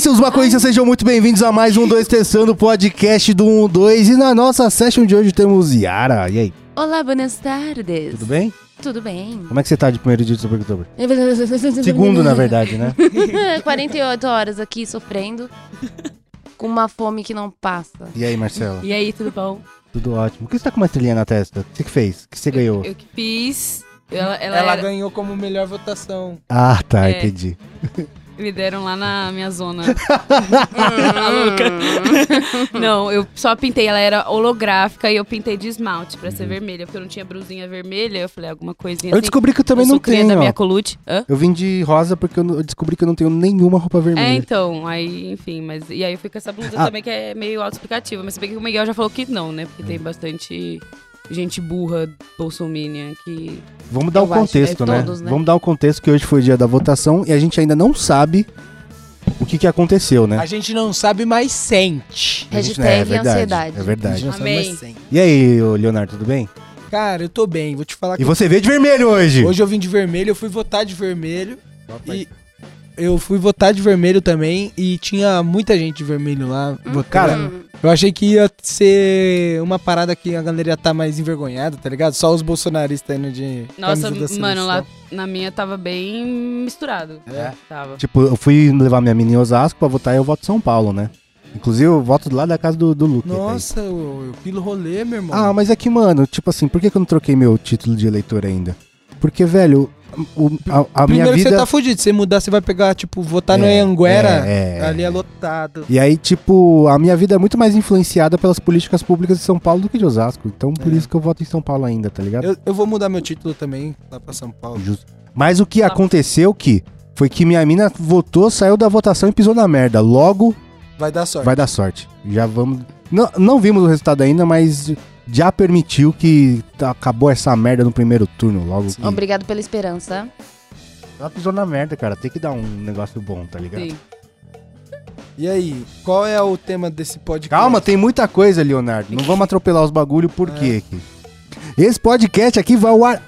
seus maconhistas, sejam muito bem-vindos a mais um 2 Testando, podcast do 12. E na nossa session de hoje temos Yara. E aí, Olá, buenas tardes. tudo bem? Tudo bem. Como é que você tá de primeiro dia de sobre outubro? Segundo, na verdade, né? 48 horas aqui sofrendo. Com uma fome que não passa. E aí, Marcela? E aí, tudo bom? Tudo ótimo. Por que você tá com uma estrelinha na testa? Você que fez? O que você ganhou? Eu que fiz. Ela, ela, Ela era- ganhou como melhor votação. Ah, tá, É. entendi. Me deram lá na minha zona. Louca. não, eu só pintei. Ela era holográfica e eu pintei de esmalte pra ser vermelha. Porque eu não tinha brusinha vermelha. Eu falei, alguma coisinha Eu assim. descobri que eu também eu não tenho. da minha colute. Hã? Eu vim de rosa porque eu descobri que eu não tenho nenhuma roupa É, vermelha. então, aí, enfim, mas. E aí eu fui com essa blusa Ah. também que é meio autoexplicativa. Mas se bem que o Miguel já falou que não, né? Porque tem bastante gente burra, bolsominion, que. Vamos dar Eu o acho, contexto, é né? todos, né? Vamos dar o contexto que hoje foi o dia da votação e a gente ainda não sabe o que, que aconteceu, né? A gente não sabe, mas sente. A gente- Hashtag é verdade, ansiedade. É A verdade. gente não sabe, Amei. mas sente. E aí, Leonardo, tudo bem? Cara, eu tô bem. Vou te falar E que você veio de vermelho hoje. hoje eu vim de vermelho, eu fui votar de vermelho. E eu fui votar de vermelho também e tinha muita gente de vermelho lá votando. Cara, eu achei que ia ser uma parada que a galera ia tá mais envergonhada, tá ligado? Só os bolsonaristas indo de Nossa, mano, lá seleção. na minha tava bem misturado. É? Tava. Tipo, eu fui levar minha menina em Osasco pra votar e eu voto São Paulo, né? Inclusive, eu voto do lado da casa do, do Luke. Nossa, eu, eu pilo rolê, meu irmão. Ah, mas é que, mano, tipo assim, por que, que eu não troquei meu título de eleitor ainda? Porque, velho, o- a, a minha Primeiro vida... você tá fudido. Se você mudar, você vai pegar, tipo, votar no É, Anguera. é, é. Ali é lotado. E aí, tipo, a minha vida é muito mais influenciada pelas políticas públicas de São Paulo do que de Osasco. Então, por É. isso que eu voto em São Paulo ainda, tá ligado? Eu, eu vou mudar meu título também lá pra São Paulo. Justo. Mas o que Tá. aconteceu que foi que minha mina votou, saiu da votação e pisou na merda. Logo, Vai dar sorte. vai dar sorte. Já vamos. Não, não vimos o resultado ainda, mas já permitiu que tá- acabou essa merda no primeiro turno. Logo que. Obrigado pela esperança. Ela pisou na merda, cara. Tem que dar um negócio bom, tá ligado? Sim. E aí, qual é o tema desse podcast? Calma, tem muita coisa, Leonardo. Não vamos atropelar os bagulho, por quê? aqui? Esse podcast aqui vai ao ar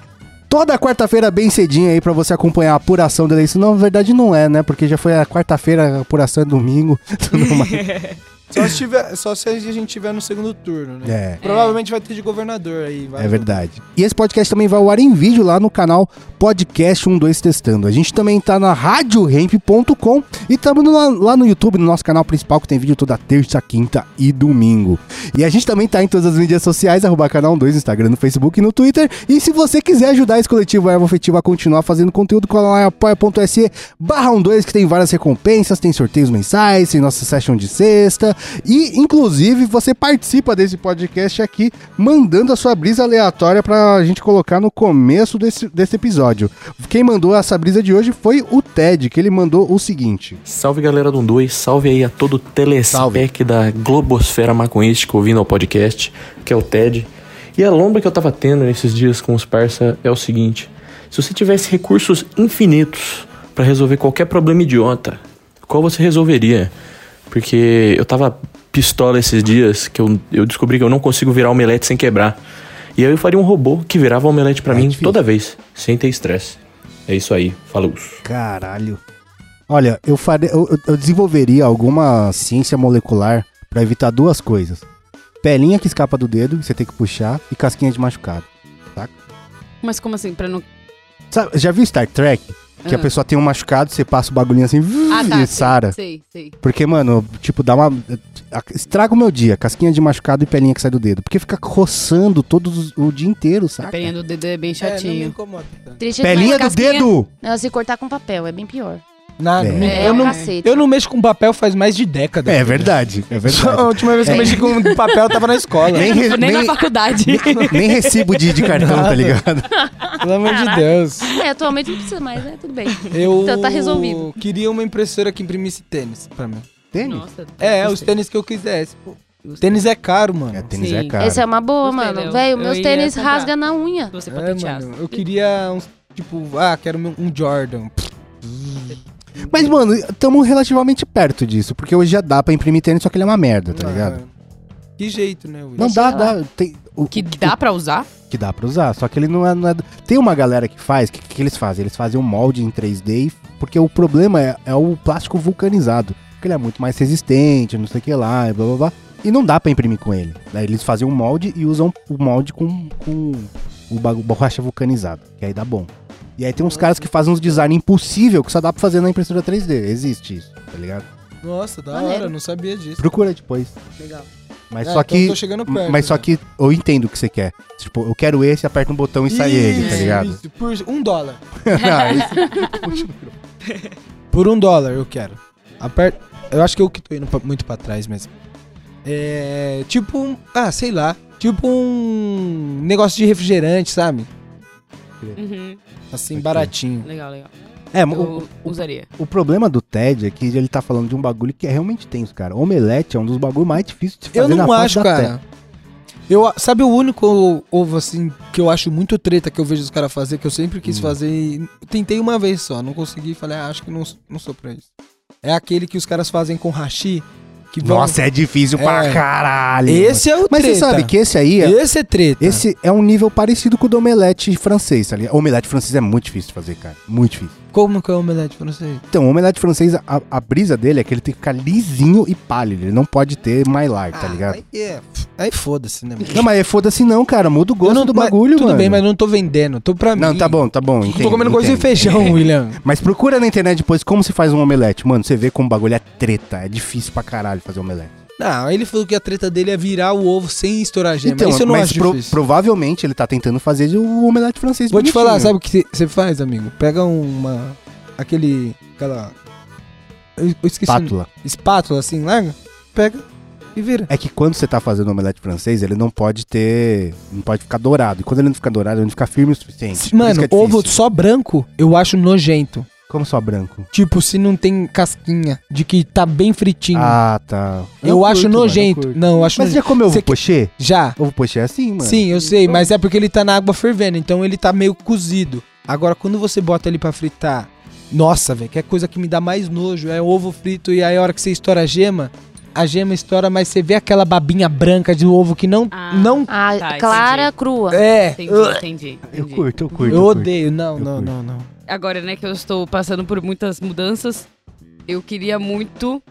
toda quarta-feira bem cedinho aí pra você acompanhar a apuração da eleição. Não, na verdade não é, né? Porque já foi a quarta-feira, a apuração é domingo. Tudo mais. Só se, tiver, só se a gente tiver no segundo turno, né? é. Provavelmente vai ter de governador aí. vai. É verdade. E esse podcast também vai ao ar em vídeo lá no canal Podcast 12 Testando. A gente também tá na radioremp.com e estamos lá, lá no YouTube, no nosso canal principal, que tem vídeo toda terça, quinta e domingo. E a gente também tá em todas as mídias sociais, arroba canal 12, Instagram, no Facebook e no Twitter. E se você quiser ajudar esse coletivo Erva Afetiva a continuar fazendo conteúdo, cola lá em apoia.se barra 12, que tem várias recompensas, tem sorteios mensais, tem nossa session de sexta. E, inclusive, você participa desse podcast aqui, mandando a sua brisa aleatória pra gente colocar no começo desse, desse episódio. Quem mandou essa brisa de hoje foi o Ted, que ele mandou o seguinte. Salve galera do 2, salve aí a todo o telespec da Globosfera Maconhística ouvindo ao podcast, que é o TED. E a lombra que eu tava tendo nesses dias com os parça é o seguinte: se você tivesse recursos infinitos pra resolver qualquer problema idiota, qual você resolveria? Porque eu tava pistola esses dias que eu, eu descobri que eu não consigo virar omelete sem quebrar. E aí eu faria um robô que virava omelete pra É mim difícil. toda vez, sem ter estresse. É isso aí, falou. Caralho. Olha, eu, faria, eu, eu- eu desenvolveria alguma ciência molecular pra evitar duas coisas: pelinha que escapa do dedo, que você tem que puxar, e casquinha de machucado. Mas como assim? Pra não. Sabe, já viu Star Trek? Que a Ah. pessoa tem um machucado, você passa o bagulhinho assim Ah, tá. e sara. Sei, sei. Porque, mano, tipo, dá uma. Estraga o meu dia, casquinha de machucado e pelinha que sai do dedo. Porque fica roçando todo os- o dia inteiro, A saca? pelinha do dedo é bem É, não me chatinho. incomoda. Triste Pelinha do dedo! Não, se cortar com papel, é bem pior. Nada. É. É, eu, não, cacete. eu não mexo com papel faz mais de década. É verdade, é Só a verdade. última vez que eu mexi com papel eu tava na escola. Nem, re- Nem, nem- na faculdade. nem recibo de, de cartão, tá Nada. ligado? Pelo amor de Deus. É, atualmente não precisa mais, né? Tudo bem. Eu Então tá resolvido. queria uma impressora que imprimisse tênis pra mim. Tênis? Nossa, É, os tênis que eu quisesse. pô. Tênis é caro, mano. É, tênis Sim. é caro. Essa é uma boa, Gostei, mano. Velho, Eu meus tênis rasga na unha. Você É, mano, eu queria uns, tipo, ah, quero um Jordan. Mas, mano, estamos relativamente perto disso. Porque hoje já dá pra imprimir tênis, só que ele é uma merda, tá ligado? Que jeito, né? Will? Não dá, dá. Tem, o, Que o- dá pra usar? que dá pra usar, só que ele não é, não é- Tem uma galera que faz, o que, que eles fazem? Eles fazem um molde em 3D, e- porque o problema é, é o plástico vulcanizado. porque ele é muito mais resistente, não sei o que lá, e blá blá blá. E não dá pra imprimir com ele. Daí eles fazem um molde e usam o molde com, com o borracha vulcanizada, que aí dá bom. E aí tem uns caras que fazem uns design impossível que só dá pra fazer na impressora 3D. Existe isso, tá ligado? Nossa, da Maneiro. hora, não sabia disso. Procura depois. Legal. Mas É, só então que. tô chegando perto, mas só né? que eu entendo o que você quer. Tipo, eu quero esse, aperta um botão e sai ele, tá Isso, ligado? isso, Por um dólar. Ah, esse- Por um dólar eu quero. Aperta. Eu acho que eu que tô indo pra- muito pra trás mesmo. É. Tipo um. Ah, sei lá. Tipo um negócio de refrigerante, sabe? Uhum. Assim, Ok. baratinho. Legal, legal. É, o, Eu usaria. o problema do TED é que ele tá falando de um bagulho que é realmente tenso, cara. Omelete é um dos bagulhos mais difíceis de se Eu fazer não na face acho, da cara. Eu, sabe o único ovo assim que eu acho muito treta que eu vejo os caras fazer, que eu sempre quis Hum. fazer e tentei uma vez só, não consegui, falei, ah, acho que não, não sou pra isso. É aquele que os caras fazem com hashi, que vão... Nossa, é difícil pra É. caralho. esse é o Mas treta. você sabe que esse aí é, Esse é treta. esse é um nível parecido com o do omelete francês, tá ligado? Omelete francês é muito difícil de fazer, cara. Muito difícil. Como que é o omelete pra você? Então, o omelete francês, a, a brisa dele é que ele tem que ficar lisinho e pálido. Ele não pode ter mylar, tá ligado? Aí, é, aí foda-se, né, mano? Não, mas é foda-se não, cara. Muda o gosto não- do mas- bagulho, Tudo mano. bem, mas não tô vendendo, tô pra mim. Não, tá bom, tá bom. Tô entendo, comendo coisa de entendo, feijão, entendo. William. Mas procura na internet depois como se faz um omelete. Mano, você vê como o bagulho é treta. É difícil pra caralho fazer omelete. Não, ele falou que a treta dele é virar o ovo sem estourar gema. Então, Isso eu não mas acho pro- difícil. provavelmente ele tá tentando fazer o omelete francês Vou te bonitinho. falar, sabe o que você faz, amigo? Pega uma. aquele. aquela. Eu, eu esqueci. Espátula. Espátula, assim, larga, pega e vira. É que quando você tá fazendo omelete francês, ele não pode ter... Não pode ficar dourado. E quando ele não fica dourado, ele não fica firme o suficiente. Por isso Mano, que é ovo difícil. só branco eu acho nojento. Como só branco? Tipo, se não tem casquinha, de que tá bem fritinho. Ah, tá. eu acho curto, mano, nojento. curto. não, eu acho Mas nojento. já comeu ovo que- pochê? Já. Ovo pochê é assim, mano. Sim, eu sei, mas é porque ele tá na água fervendo, então ele tá meio cozido. Agora, quando você bota ele pra fritar, nossa, velho, que é coisa que me dá mais nojo, é ovo frito e aí a hora que você estoura a gema, a gema estoura, mas você vê aquela babinha branca de ovo que não. Ah. não Ah, Tá, clara, entendi. crua. é. Entendi, entendi. Eu entendi. curto, eu curto. Eu curto. odeio. Não, Eu não, curto. não, não. Agora, né, que eu estou passando por muitas mudanças, eu queria muito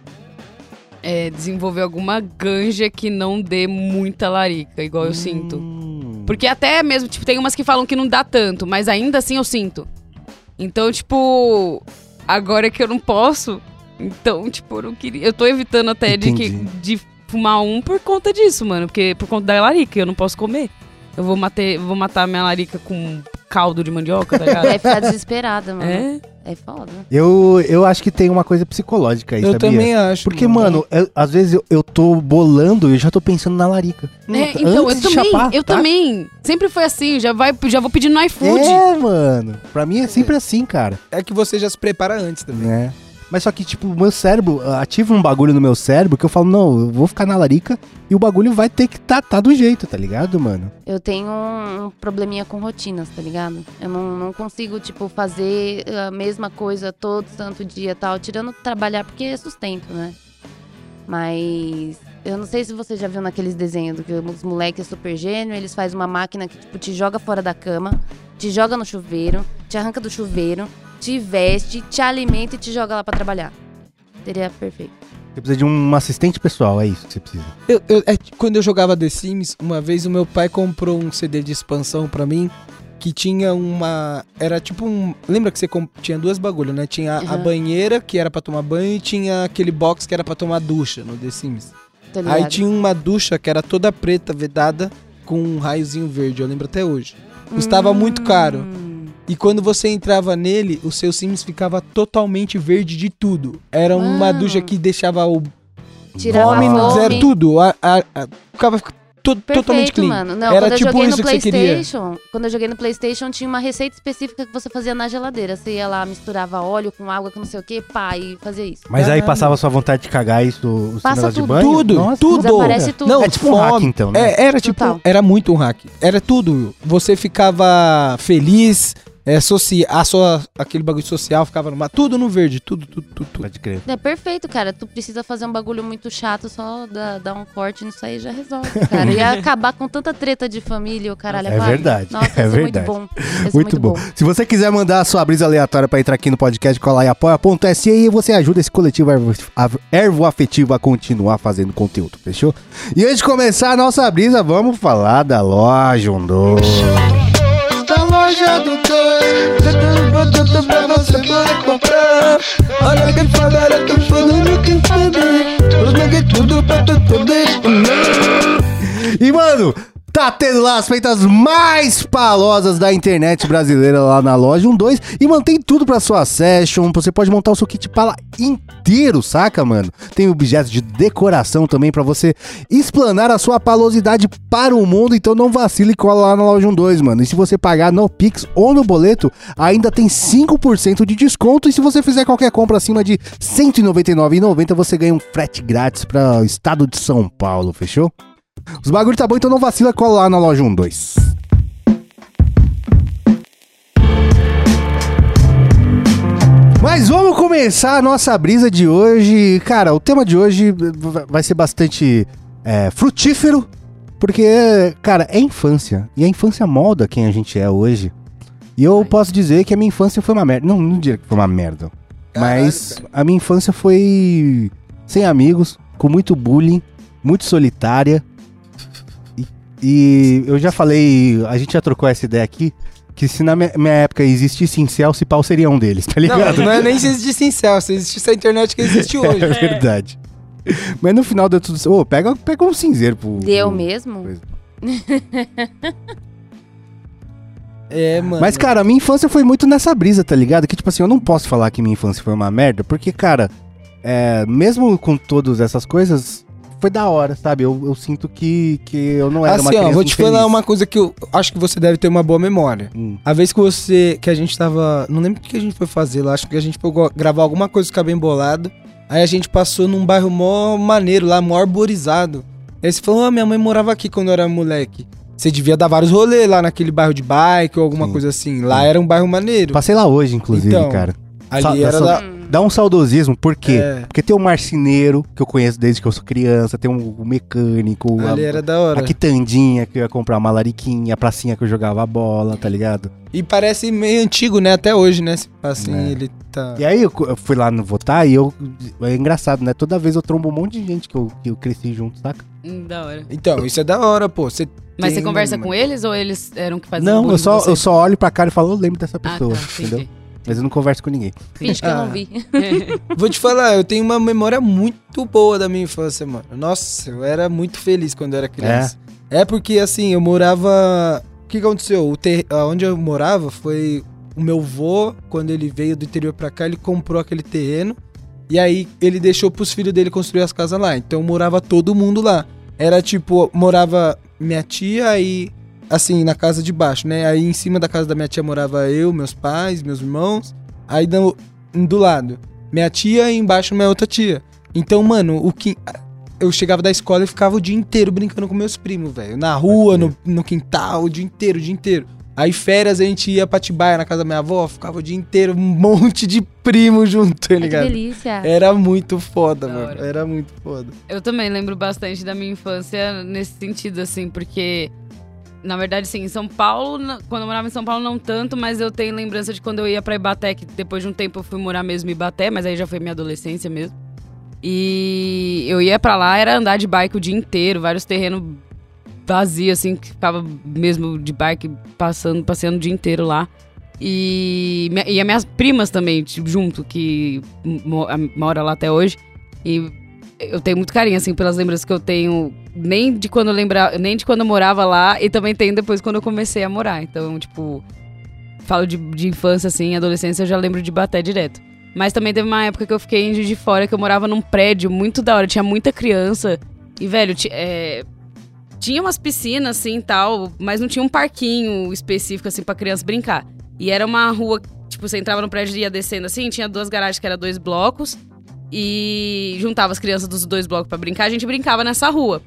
é, desenvolver alguma ganja que não dê muita larica, igual eu sinto. Hum. Porque até mesmo, tipo, tem umas que falam que não dá tanto, mas ainda assim eu sinto. Então, tipo, agora que eu não posso, então, tipo, eu não queria. Eu tô evitando até de, que, de fumar um por conta disso, mano. Porque por conta da larica, eu não posso comer. Eu vou matar, vou matar minha larica com caldo de mandioca, tá ligado? Vai ficar desesperada, mano. é. É foda. Eu, eu acho que tem uma coisa psicológica aí, Eu sabia? também acho. Porque, mano, eu- às vezes eu, eu tô bolando e eu já tô pensando na larica. É, então, Antes eu de também, chapar, eu tá? também. Sempre foi assim, já, vai, já vou pedindo no iFood. É, mano. Pra mim é sempre assim, cara. É que você já se prepara antes também. Né? Mas só que, tipo, o meu cérebro ah, ativa um bagulho no meu cérebro que eu falo, não, eu vou ficar na larica e o bagulho vai ter que tá, tá do jeito, tá ligado, mano? Eu tenho um, probleminha com rotinas, tá ligado? Eu não, não consigo, tipo, fazer a mesma coisa todo santo dia tal, tirando trabalhar, porque é sustento, né? Mas eu não sei se você já viu naqueles desenhos que os moleques super gênio, eles fazem uma máquina que, tipo, te joga fora da cama, te joga no chuveiro, te arranca do chuveiro, te veste, te alimenta e te joga lá pra trabalhar. Seria perfeito. Você precisa de um assistente pessoal, é isso que você precisa. Eu, eu- é, quando eu jogava The Sims, uma vez o meu pai comprou um CD de expansão pra mim que tinha uma. Era tipo um. Lembra que você comp- tinha duas bagulhos, né? Tinha a Uhum. banheira, que era pra tomar banho, e tinha aquele box que era pra tomar ducha no The Sims. Aí tinha uma ducha que era toda preta, vedada, com um raiozinho verde, eu lembro até hoje. Custava muito caro. E quando você entrava nele, o seu Sims ficava totalmente verde de tudo. Era uma Mano. ducha que deixava o Tirava fome fome. zero, tudo. A, a- a- ficava to- totalmente Perfeito, clean. mano. Não, Era quando eu tipo joguei no isso que você queria. PlayStation, quando eu joguei no PlayStation, tinha uma receita específica que você fazia na geladeira. Você ia lá, misturava óleo com água, com não sei o que, pá, e fazia isso. Mas aí Caralho. passava a sua vontade de cagar isso, o seu Passa negócio de tudo. banho? Tudo, Nossa, tudo. Desaparece tudo. Não, É tipo um hack, fome. então, né? É, era tipo, Total. era muito um hack. Era tudo. Você ficava feliz, é, socia a sua, aquele bagulho social ficava no mato, tudo no verde, tudo, tudo, tudo. tudo. Pode crer. É perfeito, cara. Tu precisa fazer um bagulho muito chato, só dar, dar um corte nisso aí já resolve, cara. Ia acabar com tanta treta de família, o caralho. É vai. verdade, Nossa, é ser verdade. muito bom. Ia ser Muito, bom. Se você quiser mandar a sua brisa aleatória pra entrar aqui no podcast, cola aí apoia.se e você ajuda esse coletivo ervo, av- ervo afetivo a continuar fazendo conteúdo, fechou? E antes de começar a nossa brisa, vamos falar da loja um produto pra você poder comprar. Olha que foda, eu tô falando que foda. Os nugget tudo pra tu poder comer. E, mano, tá tendo lá as feitas mais palosas da internet brasileira lá na loja 12 e mantém tudo pra sua session. Você pode montar o seu kit pala inteiro, saca, mano? Tem objetos de decoração também pra você explanar a sua palosidade para o mundo. Então não vacile e cola lá na loja 12, mano. E se você pagar no Pix ou no boleto, ainda tem 5% de desconto. E se você fizer qualquer compra acima de R$ 199,90, você ganha um frete grátis para o estado de São Paulo, fechou? Os bagulho tá bom, então não vacila, cola lá na loja 12. Mas vamos começar a nossa brisa de hoje. Cara, o tema de hoje vai- ser bastante é, frutífero, porque, cara, é infância. E a infância molda quem a gente é hoje. E eu posso dizer que a minha infância foi uma merda. Não, não diria que foi uma merda. Mas a minha infância foi sem amigos, com muito bullying, muito solitária. E, eu já falei, a gente já trocou essa ideia aqui, que se na minha, época existisse incel, se pau seria um deles, tá Não, ligado? não é nem se existe incel, se existe a internet que existe hoje. É verdade. Mas no final deu tudo certo. Ô, pega, pega um cinzeiro pro. Deu pro- mesmo? É, mano. Mas, cara, a minha infância foi muito nessa brisa, tá ligado? Que, tipo assim, eu não posso falar que minha infância foi uma merda, porque, cara, é, mesmo com todas essas coisas, foi da hora, sabe? Eu, eu sinto que, que eu não era uma assim, ó, criança vou te infeliz. falar uma coisa que eu acho que você deve ter uma boa memória. Hum. A vez que você, que a gente tava, não lembro o que a gente foi fazer lá, acho que a gente foi gravar alguma coisa que bem bolado. Aí a gente passou num bairro mó maneiro lá, mó arborizado. Aí você falou, ah, minha mãe morava aqui quando eu era moleque. Você devia dar vários rolês lá naquele bairro de bike ou alguma Sim. coisa assim. Lá era um bairro maneiro. Passei lá hoje, inclusive, Então, cara. Ali Sa- era sa- da... Dá um saudosismo, por quê? É, Porque tem o marceneiro, que eu conheço desde que eu sou criança, tem um, o mecânico, a, ali era da hora. a quitandinha que eu ia comprar uma lariquinha, a pracinha que eu jogava bola, tá ligado? E parece meio antigo, né? Até hoje, né? Assim, É. ele tá... E aí eu, eu fui lá no votar e eu. É engraçado, né? Toda vez eu trombo um monte de gente que eu, que eu cresci junto, saca? Hum, Da hora. Então, isso é da hora, pô. Você Mas tem você conversa com eles ou eles eram que faziam Não, eu só, eu só olho pra cara e falo, eu lembro dessa Ah, pessoa, tá, entendeu? entendi. Mas eu não converso com ninguém. Finge que eu Ah. não vi. Vou te falar, eu tenho uma memória muito boa da minha infância, mano. Nossa, eu era muito feliz quando eu era criança. É, porque assim, eu morava. O que que aconteceu? O ter... Onde eu morava foi o meu vô, quando ele veio do interior pra cá, ele comprou aquele terreno. E aí ele deixou pros filhos dele construir as casas lá. Então morava todo mundo lá. Era tipo, morava minha tia e assim, na casa de baixo, né? Aí em cima da casa da minha tia morava eu, meus pais, meus irmãos. Aí do, do lado, minha tia e embaixo minha outra tia. Então, mano, o que eu chegava da escola e ficava o dia inteiro brincando com meus primos, velho. Na rua, no, no quintal, o dia inteiro, o dia inteiro. Aí férias a gente ia pra Tibaia na casa da minha avó, ficava o dia inteiro, um monte de primo junto, tá Ai, que ligado? delícia. Era muito foda, Da mano. hora. Era muito foda. Eu também lembro bastante da minha infância nesse sentido, assim, porque, na verdade, sim, em São Paulo, quando eu morava em São Paulo, não tanto, mas eu tenho lembrança de quando eu ia pra Ibaté, que depois de um tempo eu fui morar mesmo em Ibaté, mas aí já foi minha adolescência mesmo. E eu ia pra lá, era andar de bike o dia inteiro, vários terrenos vazios, assim, que ficava mesmo de bike passando, passeando o dia inteiro lá. E, e as minhas primas também, tipo, junto, que mora lá até hoje. E eu tenho muito carinho, assim, pelas lembranças que eu tenho, nem de quando eu nem de quando eu morava lá, e também tenho depois quando eu comecei a morar. Então, tipo, falo de, de infância, assim, adolescência, eu já lembro de bater direto. Mas também teve uma época que eu fiquei de Fora, que eu morava num prédio muito da hora, tinha muita criança. E, velho, é, tinha umas piscinas, assim, tal, mas não tinha um parquinho específico, assim, pra criança brincar. E era uma rua, tipo, você entrava no prédio e ia descendo, assim, tinha duas garagens que eram dois blocos, e juntava as crianças dos dois blocos pra brincar, a gente brincava nessa rua.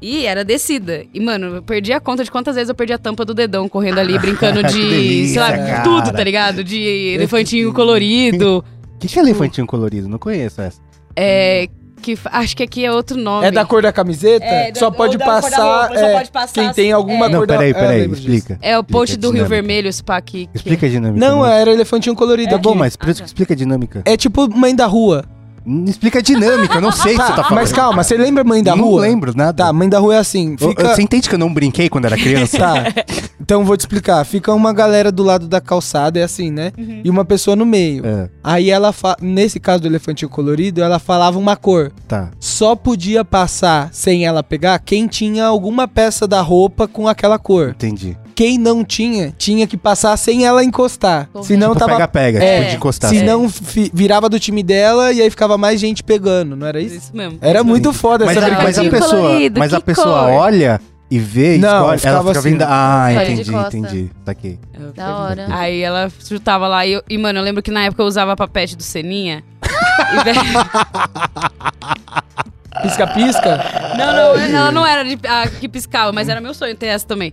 E era descida. E, mano, eu perdi a conta de quantas vezes eu perdi a tampa do dedão correndo ali, brincando de, delícia, sei lá, cara. tudo, tá ligado? De elefantinho colorido. O que, que é elefantinho colorido? Não conheço essa. É. Que, acho que aqui é outro nome. É da cor da camiseta? É, só pode da cor da passar. roupa, só é, pode passar Quem assim, tem alguma é. Não, cor da peraí, Ah, peraí, disso. explica. É o post do Rio. Vermelho, Spa, que, que- Explica a dinâmica. Não, era elefantinho colorido. Tá aqui. bom, mas Ah, tá. explica a dinâmica. É tipo mãe da rua. Explica a dinâmica, eu não sei o que você tá falando. mas calma, você lembra mãe da não rua? lembro nada. Tá, mãe da rua é assim. Eu- Fica... Você entende que eu não brinquei quando era criança? Tá. Então vou te explicar. Fica uma galera do lado da calçada, é assim, né? E uma pessoa no meio. É, Aí ela, fa... nesse caso do elefantinho colorido, ela falava uma cor. tá. Só podia passar sem ela pegar quem tinha alguma peça da roupa com aquela cor. Entendi. Quem não tinha, tinha que passar sem ela encostar. Correto. Senão Tipo, tava. pega-pega, É, tipo de encostar. Se não fi- virava do time dela e aí ficava mais gente pegando, não era isso? Isso mesmo. Era muito foda Mas, essa a, mas a pessoa, colorido, mas a pessoa cor? olha e vê e Não, escolhe. Ela ficava fica assim. vendo. Ah, entendi, entendi. Tá aqui. Da hora. Aí ela chutava lá e, eu- e, mano, eu lembro que na época eu usava papete do Seninha. Pisca-pisca? não, não, ela não era de, a que piscava, mas era meu sonho ter essa também.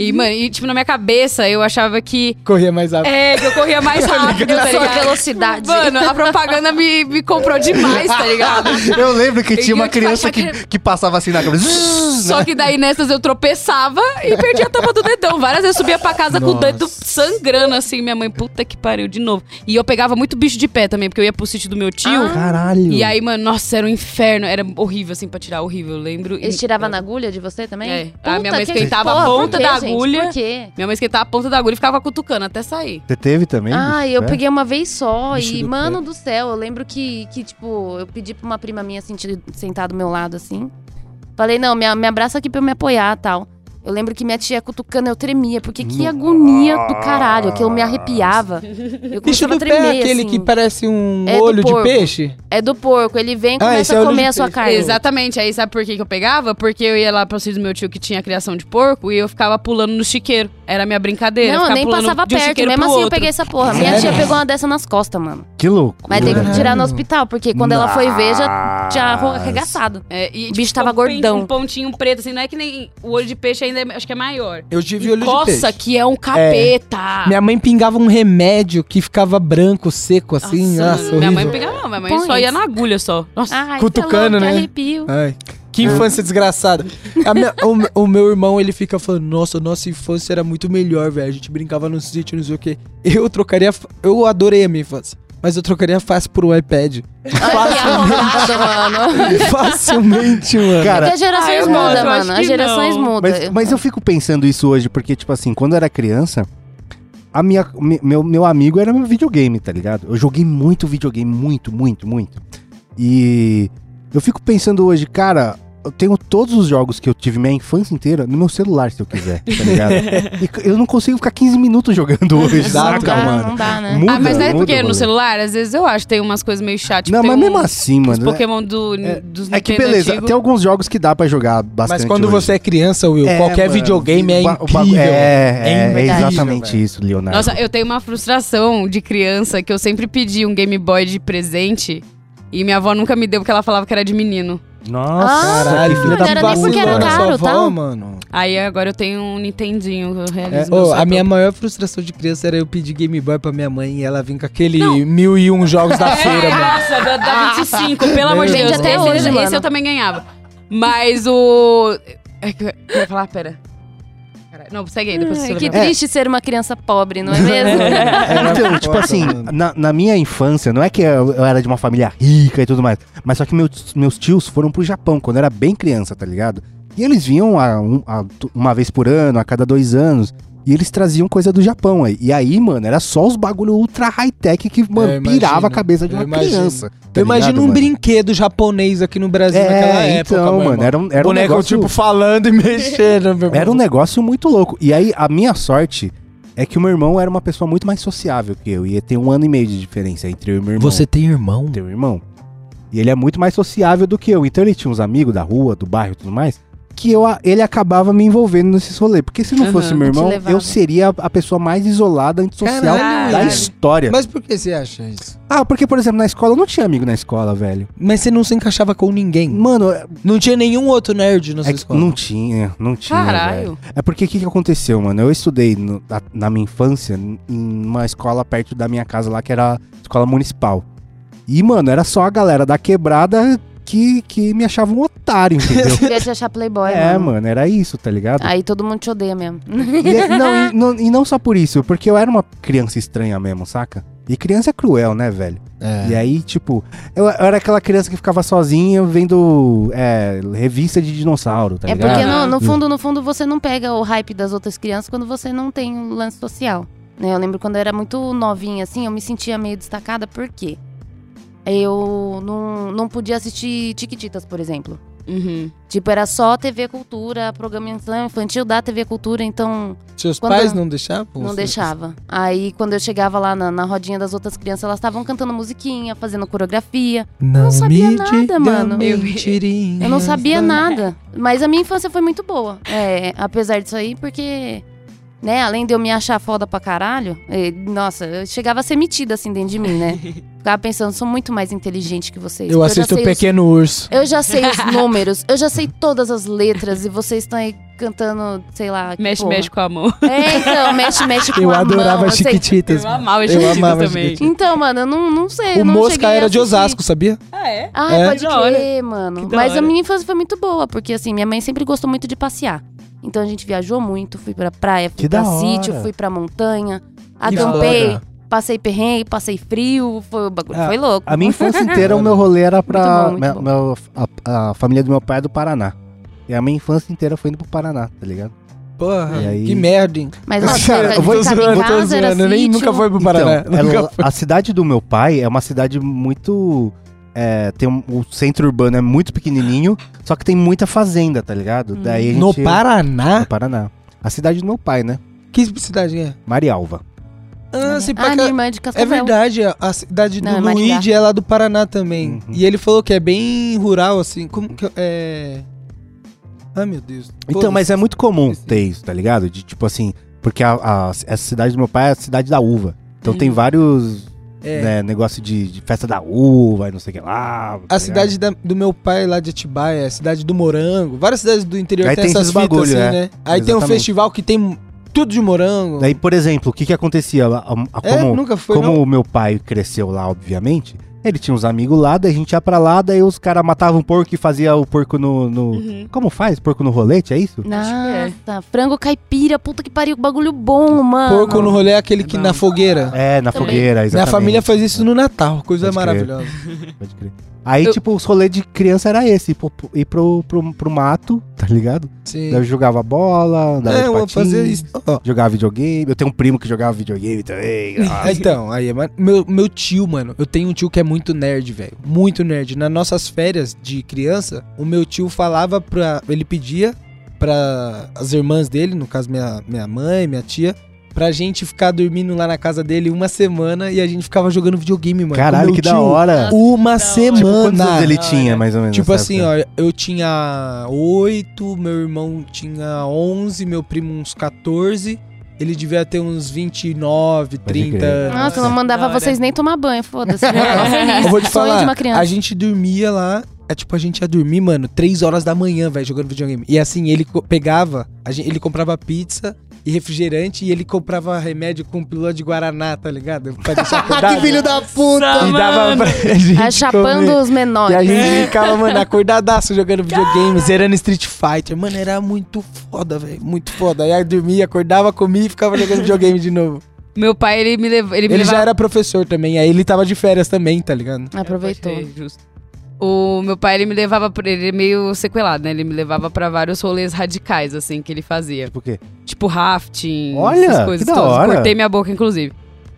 E, mano, e, tipo, na minha cabeça eu achava que. Corria mais rápido. É, que eu corria mais rápido, tá Na sua ligado? velocidade. Mano, a propaganda me, me comprou demais, tá ligado? Eu lembro que Eu tinha uma criança que, que- que passava assim na cabeça. Só que daí nessas eu tropeçava e perdia a tampa do dedão. Várias vezes eu subia pra casa com o Nossa. dedo sangrando assim. Minha mãe, puta que pariu, de novo. E eu pegava muito bicho de pé também, porque eu ia pro sítio do meu tio. Ah. Caralho. E aí, mano, nossa, era um inferno. Era horrível, assim, pra tirar, horrível. Eu lembro. Eles tiravam na agulha de você também? É. A minha mãe que- esquentava a ponta da gente? Agulha. Por quê? Minha mãe esquentava a ponta da agulha e ficava cutucando até sair. Você teve também? Ah, bicho? eu É? peguei uma vez só Bicho e, do mano do céu, eu lembro que, que, tipo, eu pedi pra uma prima minha de- sentar do meu lado, assim. Falei, não, me, me abraça aqui pra eu me apoiar tal. Eu lembro que minha tia cutucando, eu tremia, porque que agonia do caralho, aquilo me arrepiava. Eu Bicho do pé tremer, é aquele assim. que parece um É olho de peixe? É do porco, ele vem e Ah, esse começa é a olho comer a sua peixe. carne. Exatamente. Aí sabe por que, que eu pegava? Porque eu ia lá pro sítio do meu tio que tinha criação de porco e eu ficava pulando no chiqueiro. Era a minha brincadeira. Não, eu nem passava um perto, chiqueiro mesmo assim eu outro. peguei essa porra. Minha Sério? tia pegou uma dessa nas costas, mano. Que louco. Mas tem que tirar no hospital, porque quando ela foi ver, já, já arregaçado. É, e, O bicho tava bem- gordão. Um pontinho preto, assim, não é que nem o olho de peixe ainda, é- acho que é maior. Eu tive E olho de coça, peixe. que é um capeta. Minha mãe pingava um remédio que ficava branco, seco, assim. Nossa, Nossa, minha mãe pegava, não, minha mãe Põe só ia isso. na agulha só. Nossa. Ai, Cutucando, tá louco, né? que arrepio. Ai, que infância desgraçada. A minha- o, o meu irmão, ele fica falando, nossa, nossa infância era muito melhor, velho. A gente brincava no sítio, não sei o quê. Eu trocaria... Eu adorei a minha infância. Mas eu trocaria fácil por um iPad. Arrombado, mano. Facilmente, mano. Cara, Porque as gerações Ah, mudam, mano. As gerações não. mudam. Mas, mas eu fico pensando isso hoje, porque, tipo assim, quando eu era criança, a minha, me- meu, meu amigo era meu videogame, tá ligado? Eu joguei muito videogame, muito, muito, muito. E eu fico pensando hoje, cara, eu tenho todos os jogos que eu tive minha infância inteira no meu celular, se eu quiser, tá ligado? e eu não consigo ficar 15 minutos jogando hoje, Exato, não saca, dá, mano? não dá, né? Muda, ah, mas não é muda porque o no celular, às vezes eu acho, tem umas coisas meio chatas. Não, mas um- mesmo assim, Os mano. né? Pokémon do, é- dos É que Nintendo beleza, antigo. tem alguns jogos que dá pra jogar bastante Mas quando hoje. você é criança, Will, É, qualquer mano, videogame é incrível. É, é, é incrível, exatamente velho. isso, Leonardo. Nossa, eu tenho uma frustração de criança que eu sempre pedi um Game Boy de presente e minha avó nunca me deu porque ela falava que era de menino. Nossa, Ah, Caralho, filha não da era nem puta. porque era caro, Sua tá? avó, mano. Aí agora eu tenho um Nintendinho, eu É, realizo meu a minha maior frustração de criança era eu pedir Game Boy pra minha mãe e ela vir com aquele Não. mil e um jogos da É, feira, mano. Nossa, da, da 25, pelo amor de Deus. até esse, hoje, esse mano. eu também ganhava. Mas o. É eu ia falar, pera. Não, segue aí, depois Ai, você que lembra. triste ser uma criança pobre, não é mesmo? É, então, tipo assim, na, na minha infância, não é que eu, eu era de uma família rica e tudo mais, mas só que meus, meus tios foram pro Japão quando eu era bem criança, tá ligado? E eles vinham a um- a uma vez por ano, a cada dois anos, e eles traziam coisa do Japão. aí. E aí, mano, era só os bagulho ultra high-tech que, mano, Eu imagino, pirava a cabeça de eu uma imagino. criança. tá eu imagino ligado, um mano? brinquedo japonês aqui no Brasil naquela É, época, então, mano, era um, era um Boneco, negócio... tipo, falando e mexendo, meu Era um negócio muito louco. E aí, a minha sorte é que o meu irmão era uma pessoa muito mais sociável que eu. Ia ter um ano e meio de diferença entre eu e meu irmão. Você tem irmão? Tem um irmão. E ele é muito mais sociável do que eu. Então ele tinha uns amigos da rua, do bairro e tudo mais, que eu, ele acabava me envolvendo nesses rolês. Porque se não Aham, fosse meu irmão, eu seria a- a pessoa mais isolada, antissocial Caralho. da história. Mas por que você acha isso? Ah, porque, por exemplo, na escola eu não tinha amigo na escola, velho. Mas você não se encaixava com ninguém. Mano, é, Não tinha nenhum outro nerd na sua é escola. não tinha, não tinha. velho. Caralho. É porque o que, que aconteceu, mano? Eu estudei no- na, na minha infância em uma escola perto da minha casa lá, que era a escola municipal. E, mano, era só a galera da quebrada que, que me achava um otário, entendeu? Queria te achar playboy, é, mano. mano, era isso, tá ligado? Aí todo mundo te odeia mesmo. E, é- não, e, não, e não só por isso, porque eu era uma criança estranha mesmo, saca? E criança é cruel, né, velho? É. E aí, tipo, eu, eu era aquela criança que ficava sozinha vendo é, revista de dinossauro, tá É ligado? porque no, no fundo, no fundo, você não pega o hype das outras crianças quando você não tem um lance social. né? Eu lembro quando eu era muito novinha, assim, eu me sentia meio destacada, por quê? Eu não, não podia assistir Tiquititas, por exemplo. Uhum. Tipo, era só TV Cultura, programação infantil da TV Cultura, então Seus pais não deixavam? não deixava. Aí, quando eu chegava lá na, na rodinha das outras crianças, elas estavam cantando musiquinha, fazendo coreografia. Não, sabia me nada, diga mano. Eu não sabia nada. Mas a minha infância foi muito boa. É, apesar disso aí, porque, né, além de eu me achar foda pra caralho, eh, nossa, eu chegava a ser metida assim dentro de mim, né? Ficava pensando, sou muito mais inteligente que vocês. Eu assisto o sei os- Pequeno Urso. Eu já sei os números, eu já sei todas as letras e vocês estão aí cantando, sei lá. Mexe, porra. mexe com a mão. É, então, mexe, mexe com Eu a adorava mão. eu sei- Chiquititas. Eu amava Eu Chiquititas amava também. Chiquititas. Então, mano, eu não, não sei. eu O não Mosca era de. Osasco, sabia? Ah, é? Ah, É? pode crer, mano. Mas a minha infância foi muito boa, porque assim, minha mãe sempre gostou muito de passear. Então a gente viajou muito, fui pra praia, fui Que pra sítio, fui pra montanha, acampei, passei perrengue, passei frio, foi, o bagulho Ah, foi louco. A minha infância inteira, o meu rolê era pra. Muito bom, muito meu- meu- a, a família do meu pai é do Paraná. E a minha infância inteira foi indo pro Paraná, tá ligado? Porra, E aí? que merda, hein? Mas cara, eu vou zoando, em eu tô casa, era Eu nem sítio. nunca foi pro Paraná. Então, ela- a cidade do meu pai é uma cidade muito. É, tem um, o centro urbano é muito pequenininho, só que tem muita fazenda, tá ligado? Hum. Daí a gente, No Paraná? No Paraná. A cidade do meu pai, né? Que cidade é? Marialva. Ah, se Ah, minha é de É Cascavel. verdade, a- cidade Não, do é. Luigi é lá do Paraná também. Uhum. E ele falou que é bem rural, assim. Como que é. Ai, meu Deus. Então, mas é muito comum ter isso, tá ligado? De tipo assim, porque a, a- essa cidade do meu pai é a cidade da uva. Então Uhum. tem vários É. né, negócio de, de festa da uva e não sei o que lá. tá A cidade da- do meu pai lá de Atibaia, é a cidade do morango. Várias cidades do interior Aí tem, tem essas fitas bagulho, assim, é. né? Aí tem um Exatamente. festival que tem tudo de morango. Daí, por exemplo, o que que acontecia? A- a- a- é, como nunca foi, como não. o meu pai cresceu lá, obviamente, ele tinha uns amigos lá, daí a gente ia pra lá, daí os caras matavam um porco e fazia o porco no... no- Uhum. Como faz? Porco no rolete, é isso? Nossa, frango caipira, puta que pariu, bagulho bom, mano. Porco no rolê é aquele que Não. na fogueira. É, na Também. fogueira, Minha exatamente. família faz isso no Natal, coisa Pode crer. maravilhosa. Pode crer. Aí, Eu- tipo, os rolês de criança era esse, ir pro, ir pro, pro, pro mato, tá ligado? Sim. Daí eu jogava bola, andava É, de patins, fazer isso. Jogava videogame. Eu tenho um primo que jogava videogame também. Então, aí, é meu, meu tio, mano, eu tenho um tio que é muito nerd, velho. Muito nerd. Nas nossas férias de criança, o meu tio falava pra. Ele pedia pra as irmãs dele, no caso minha, minha mãe, minha tia, pra gente ficar dormindo lá na casa dele uma semana e a gente ficava jogando videogame, mano. Caralho, que da tio, hora. Uma Da hora. Tipo, quantos semana. anos ele Da tinha, mais ou menos? Tipo assim, época? ó, eu tinha oito, meu irmão tinha 11, meu primo uns 14, ele devia ter uns 29, Pode 30 crer. anos. Nossa, não Da mandava vocês nem tomar banho, foda-se. Eu feliz. Eu vou te Sonho falar, de uma criança. a gente dormia lá, é tipo, a gente ia dormir, mano, 3 horas da manhã, velho, jogando videogame. E assim, ele pegava, a gente, ele comprava pizza e refrigerante e ele comprava remédio com pílula de Guaraná, tá ligado? Pra deixar acordado. que filho da puta! E dava pra gente Ah, chapando comer. os menores. E a gente ficava, mano, acordadaço jogando videogame, zerando Street Fighter. Mano, era muito foda, velho. Muito foda. Aí eu dormia, acordava, comia e ficava jogando videogame de novo. Meu pai, ele me levou. Ele, me Ele já levava- era professor também, aí ele tava de férias também, tá ligado? Aproveitou. Pode ser, justo. O meu pai, ele me levava. pra- Ele é meio sequelado, né? Ele me levava pra vários rolês radicais, assim, que ele fazia. Tipo o quê? Tipo rafting, Olha, essas coisas que da todas. hora. Cortei minha boca, inclusive.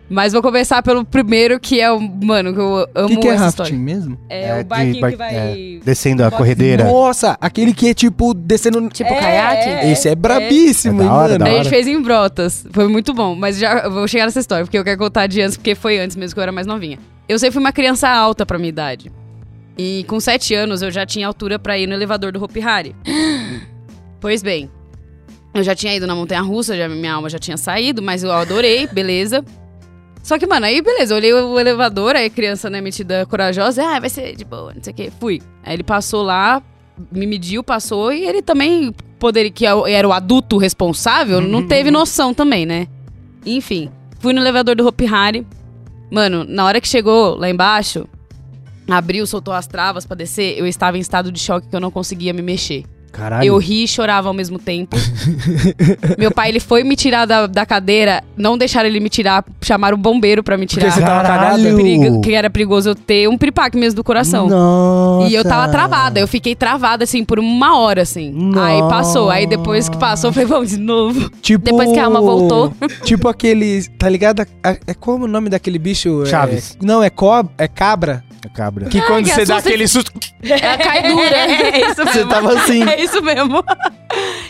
Mas vou começar pelo primeiro, que é o. Mano, que eu amo O que, que é essa rafting história. mesmo? É, É, o de barquinho bar- que vai. Descendo a corredeira. Nossa, aquele que é tipo descendo. Tipo É, caiaque? é. Esse é brabíssimo, É hein, da hora, mano? da Daí a gente fez em Brotas. Foi muito bom. Mas já eu vou chegar nessa história, porque eu quero contar de antes, porque foi antes mesmo que eu era mais novinha. Eu sempre fui uma criança alta pra minha idade. E com sete anos eu já tinha altura pra ir no elevador do Hopi Hari. Pois bem, eu já tinha ido na montanha russa, já, minha alma já tinha saído, mas eu adorei, beleza. Só que, mano, aí beleza, eu olhei o elevador, aí criança, né, metida corajosa, ah, vai ser de boa, não sei o quê. Fui. Aí ele passou lá, me mediu, passou, e ele também poderia, que é era o adulto responsável, não teve noção também, né? Enfim, fui no elevador do Hopi Hari. Mano, na hora que chegou lá embaixo, abriu, soltou as travas pra descer, eu estava em estado de choque que eu não conseguia me mexer. Caralho. Eu ri e chorava ao mesmo tempo. Meu pai, ele foi me tirar da, da cadeira, não deixaram ele me tirar, chamaram o bombeiro pra me tirar. Porque você tava Caralho. cagada? Perigo- que era perigoso eu ter um piripaque mesmo do coração. Nossa. E eu tava travada, eu fiquei travada assim por uma hora, assim. Nossa. Aí passou, aí depois que passou, eu falei, vamos de novo. Tipo... Depois que a alma voltou. Tipo aquele, tá ligado? A- É como o nome daquele bicho? É- Chaves. não, é, co... é cabra. A cabra. Que quando que você dá aquele susto, É a caidura. É isso você mesmo. tava assim. É isso mesmo.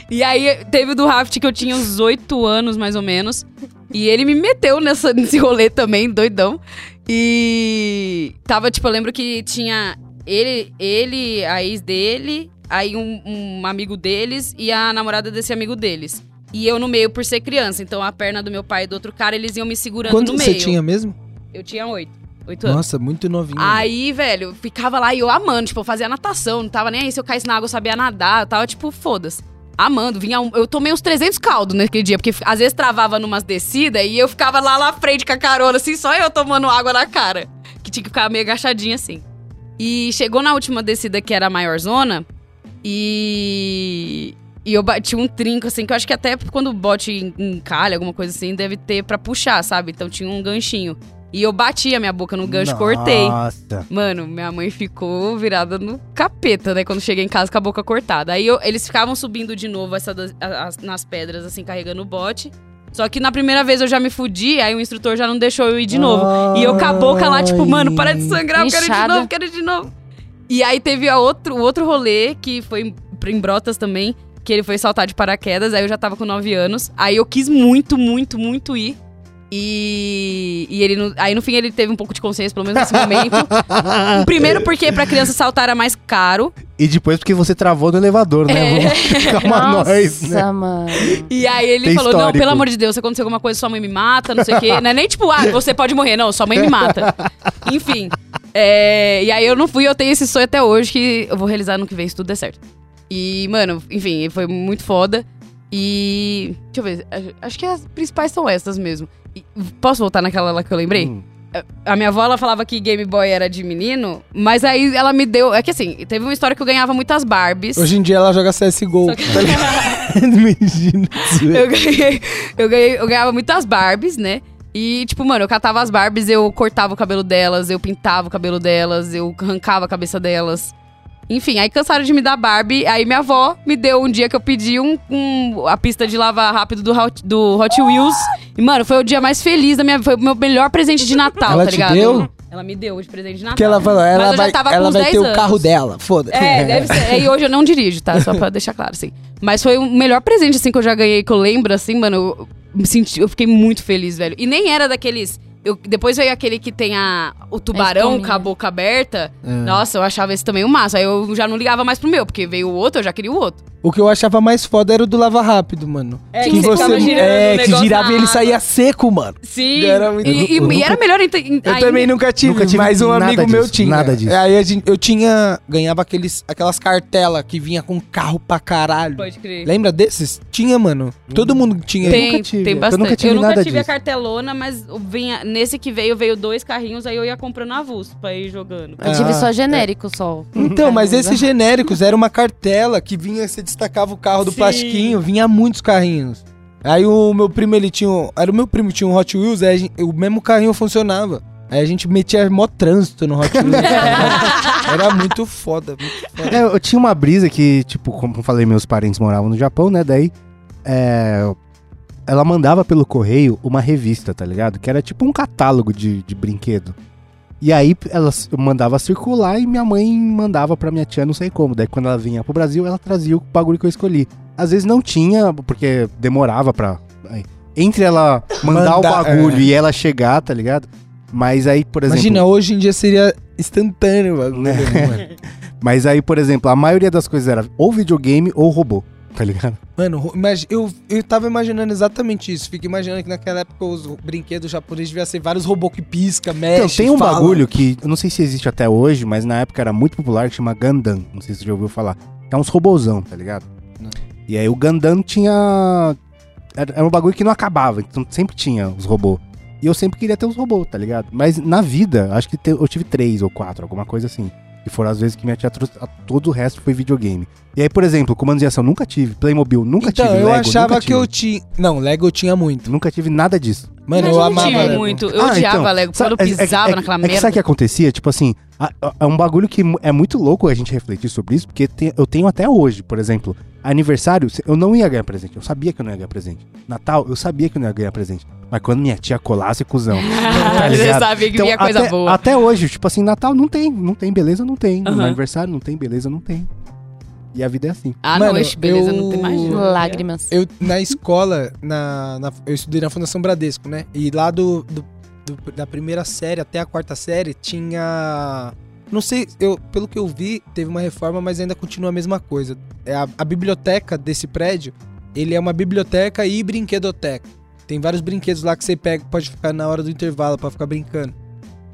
E aí teve o do raft que eu tinha uns oito anos, mais ou menos. E ele me meteu nessa, nesse rolê também, doidão. E tava, tipo, eu lembro que tinha ele, ele, a ex dele, aí um, um amigo deles e a namorada desse amigo deles. E eu no meio por ser criança. Então a perna do meu pai e do outro cara, eles iam me segurando Quanto no você meio. tinha mesmo? Eu tinha oito. Oito anos. Nossa, muito novinho. Aí, velho, ficava lá e eu amando, tipo, eu fazia natação, não tava nem aí se eu caísse na água, eu sabia nadar, eu tava, tipo, foda-se. Amando, vinha um- eu tomei uns 300 caldos naquele dia, porque às vezes travava numas descidas e eu ficava lá na frente com a carona, assim, só eu tomando água na cara. Que tinha que ficar meio agachadinha assim. E chegou na última descida, que era a maior zona, e. E eu bati um trinco, assim, que eu acho que até quando o bote em- encalha, alguma coisa assim, deve ter pra puxar, sabe? Então tinha um ganchinho. E eu bati a minha boca no gancho, cortei. Nossa. Mano, minha mãe ficou virada no capeta, né? Quando cheguei em casa com a boca cortada. Aí eu- eles ficavam subindo de novo essa a- as- nas pedras, assim, carregando o bote. Só que na primeira vez eu já me fudi, aí o instrutor já não deixou eu ir de novo. E eu com a boca lá, tipo, mano, para de sangrar, eu quero ir de novo, quero ir de novo. E aí teve a outro, o outro rolê, que foi em, em Brotas também, que ele foi saltar de paraquedas, aí eu já tava com 9 anos. Aí eu quis muito, muito, muito ir. E, e ele, no- aí no fim ele teve um pouco de consciência, pelo menos nesse momento. Primeiro porque pra criança saltar era mais caro. E depois porque você travou no elevador, né? É. Vamos calma nós, né? Nossa, mano. E aí ele Tem falou: Não, histórico. pelo amor de Deus, se acontecer alguma coisa, sua mãe me mata, não sei o quê. Não é nem tipo, ah, você pode morrer, não, sua mãe me mata. Enfim. é, e aí eu não fui, eu tenho esse sonho até hoje que eu vou realizar no que vem, se tudo der certo. E, mano, enfim, foi muito foda. E. Deixa eu ver, acho que as principais são essas mesmo. Posso voltar naquela lá que eu lembrei? Hum. A minha avó, ela falava que Game Boy era de menino, mas aí ela me deu. É que assim, teve uma história que eu ganhava muitas Barbies. Hoje em dia ela joga CSGO. Que- tá? Imagina. eu, ganhei, eu, ganhei, eu ganhava muitas Barbies, né? E, tipo, mano, eu catava as Barbies, eu cortava o cabelo delas, eu pintava o cabelo delas, eu arrancava a cabeça delas. Enfim, aí cansaram de me dar Barbie. Aí minha avó me deu um dia que eu pedi um, um- a pista de lavar rápido do Hot, do Hot Wheels. E, mano, foi o dia mais feliz da minha vida. Foi o meu melhor presente de Natal, Ela tá te ligado? deu? Ela me deu de presente de Natal. Porque ela falou, ela vai, ela vai 10 ter o anos. carro dela. Foda-se. É, deve ser. E hoje eu não dirijo, tá? Só pra deixar claro, assim. Mas foi o melhor presente, assim, que eu já ganhei, que eu lembro, assim, mano. Eu, me senti, eu fiquei muito feliz, velho. E nem era daqueles. Eu- depois veio aquele que tem a, o tubarão com a boca aberta. É. Nossa, eu achava esse também o massa. Aí eu já não ligava mais pro meu, porque veio o outro, eu já queria o outro. O que eu achava mais foda era o do lava rápido, mano. É, que que você ficava girando é, o que girava e ele saía seco, mano. Sim. Era muito- E, e- Eu- eu e era nunca- melhor em, em, Eu ainda- também nunca tive, Nunca tive mas um nada amigo meu disso, tinha. nada disso. Aí a gente- eu tinha, ganhava aqueles, aquelas cartelas que vinha com carro pra caralho. Pode crer. Lembra desses? Tinha, mano. Todo mundo tinha. Tem, nunca tive. tem Eu bastante. nunca tive nunca nada tive a cartelona, mas vinha, nesse que veio, veio dois carrinhos, aí eu ia comprando avulso pra ir jogando. Eu tive Ah, só genérico, só. Então, mas esses genéricos era uma cartela que vinha, você destacava o carro do Sim. plastiquinho, vinha muitos carrinhos. Aí o meu primo, ele tinha. Era o meu primo, tinha um Hot Wheels, aí gente- o mesmo carrinho funcionava. Aí a gente metia mó trânsito no Hot Wheels. era muito foda, muito foda. É, eu tinha uma brisa que, tipo, como eu falei, meus parentes moravam no Japão, né? Daí, é, ela mandava pelo correio uma revista, tá ligado? Que era tipo um catálogo de, de brinquedo. E aí ela mandava circular e minha mãe mandava pra minha tia, não sei como. Daí quando ela vinha pro Brasil, ela trazia o bagulho que eu escolhi. Às vezes não tinha, porque demorava pra. Entre ela mandar o Mandar, bagulho é. e ela chegar, tá ligado? Mas aí, por exemplo. Imagina, hoje em dia seria instantâneo o bagulho, né? Mas aí, por exemplo, a maioria das coisas era ou videogame ou robô. Tá ligado? Mano, imagi- eu, eu tava imaginando exatamente isso. Fico imaginando que naquela época os brinquedos japoneses deviam ser vários robôs que pisca, mexe, Então, tem um fala. bagulho que eu não sei se existe até hoje, mas na época era muito popular, que chama Gundam. Não sei se você já ouviu falar. Que é uns robôzão, tá ligado? Não. E aí o Gundam tinha. Era, um bagulho que não acabava, então sempre tinha os robôs. E eu sempre queria ter os robôs, tá ligado? Mas na vida, acho que eu tive três ou quatro, alguma coisa assim. Que foram as vezes que minha tia trouxe. a- Todo o resto foi videogame. E aí, por exemplo, comandos de ação nunca tive. Playmobil nunca Então, tive. eu Lego, achava nunca que eu tinha. Não, Lego eu tinha muito. Nunca tive nada disso. Mano, Mas eu não amava tive Lego. muito. Eu Ah, odiava então, Lego. Quando eu é- é- pisava é- naquela é que merda. sabe o que acontecia? Tipo assim, é um bagulho que é muito louco a gente refletir sobre isso, porque tem- eu tenho até hoje, por exemplo, aniversário, eu não ia ganhar presente. Eu sabia que eu não ia ganhar presente. Natal, eu sabia que eu não ia ganhar presente. Mas quando minha tia colasse, cuzão. tá Você sabia que Então, vinha coisa até, boa. Até hoje, tipo assim, Natal não tem. Não tem, beleza, não tem. No Aham. aniversário não tem, beleza, não tem. E a vida é assim. Ah, Mano, não, beleza, não tem mais. eu- Lágrimas. Eu, na escola, na, na- eu estudei na Fundação Bradesco, né? E lá do, do- do- da primeira série até a quarta série tinha. Não sei, eu, pelo que eu vi, teve uma reforma, mas ainda continua a mesma coisa. É a, a biblioteca desse prédio, ele é uma biblioteca e brinquedoteca. Tem vários brinquedos lá que você pega, pode ficar na hora do intervalo pra ficar brincando.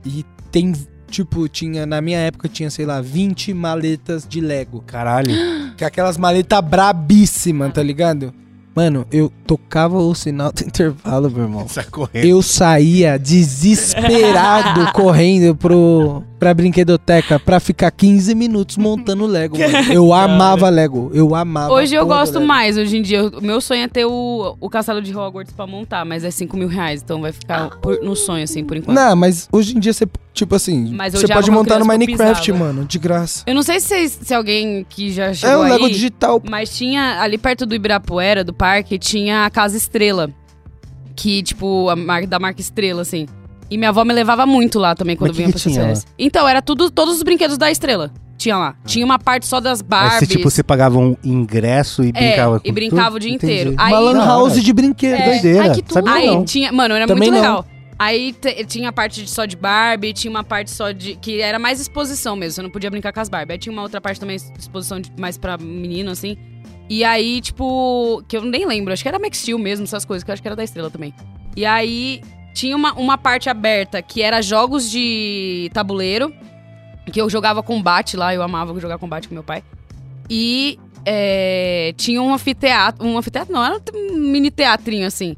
E tem, tipo, tinha, na minha época tinha, sei lá, 20 maletas de Lego. Caralho. Que é aquelas maletas brabíssimas, tá ligado? Mano, eu tocava o sinal do intervalo, meu irmão. Eu saía desesperado correndo pro, pra brinquedoteca pra ficar 15 minutos montando Lego, mano. Eu amava Lego. Eu amava. Hoje eu gosto mais. Hoje em dia, o meu sonho é ter o, o castelo de Hogwarts pra montar, mas é 5 mil reais. Então vai ficar por- no sonho, assim, por enquanto. Não, mas hoje em dia você, tipo assim, Mas eu você já pode era uma montar no criança que eu Minecraft, pisava. mano, de graça. Eu não sei se, se alguém que já É chegou o Lego aí, digital. mas tinha ali perto do Ibirapuera, do parque, tinha a Casa Estrela. Que, tipo, a marca, da marca Estrela, assim. E minha avó me levava muito lá também quando Mas que vinha que pra tinha férias. Então, era tudo, todos os brinquedos da Estrela. Tinha lá. Tinha uma parte só das Mas Barbies. se, tipo, você pagava um ingresso e É, brincava e com brincava tudo? o dia Entendi. inteiro. Aí- Uma lan house de brinquedo. É. Doideira. Ai, que tudo. Sabia Aí não. tinha. Mano, era Também muito não. legal. Aí tinha a parte de- só de Barbie, tinha uma parte só de. que era mais exposição mesmo, você não podia brincar com as Barbie. Aí tinha uma outra parte também, exposição de- mais pra menino, assim. E aí, tipo. que eu nem lembro, acho que era Max Steel mesmo, essas coisas, que eu acho que era da estrela também. E aí tinha uma, uma parte aberta que era jogos de tabuleiro, que eu jogava combate lá, eu amava jogar combate com meu pai. E é, tinha um anfiteatro. Um anfiteatro não, era um mini teatrinho assim.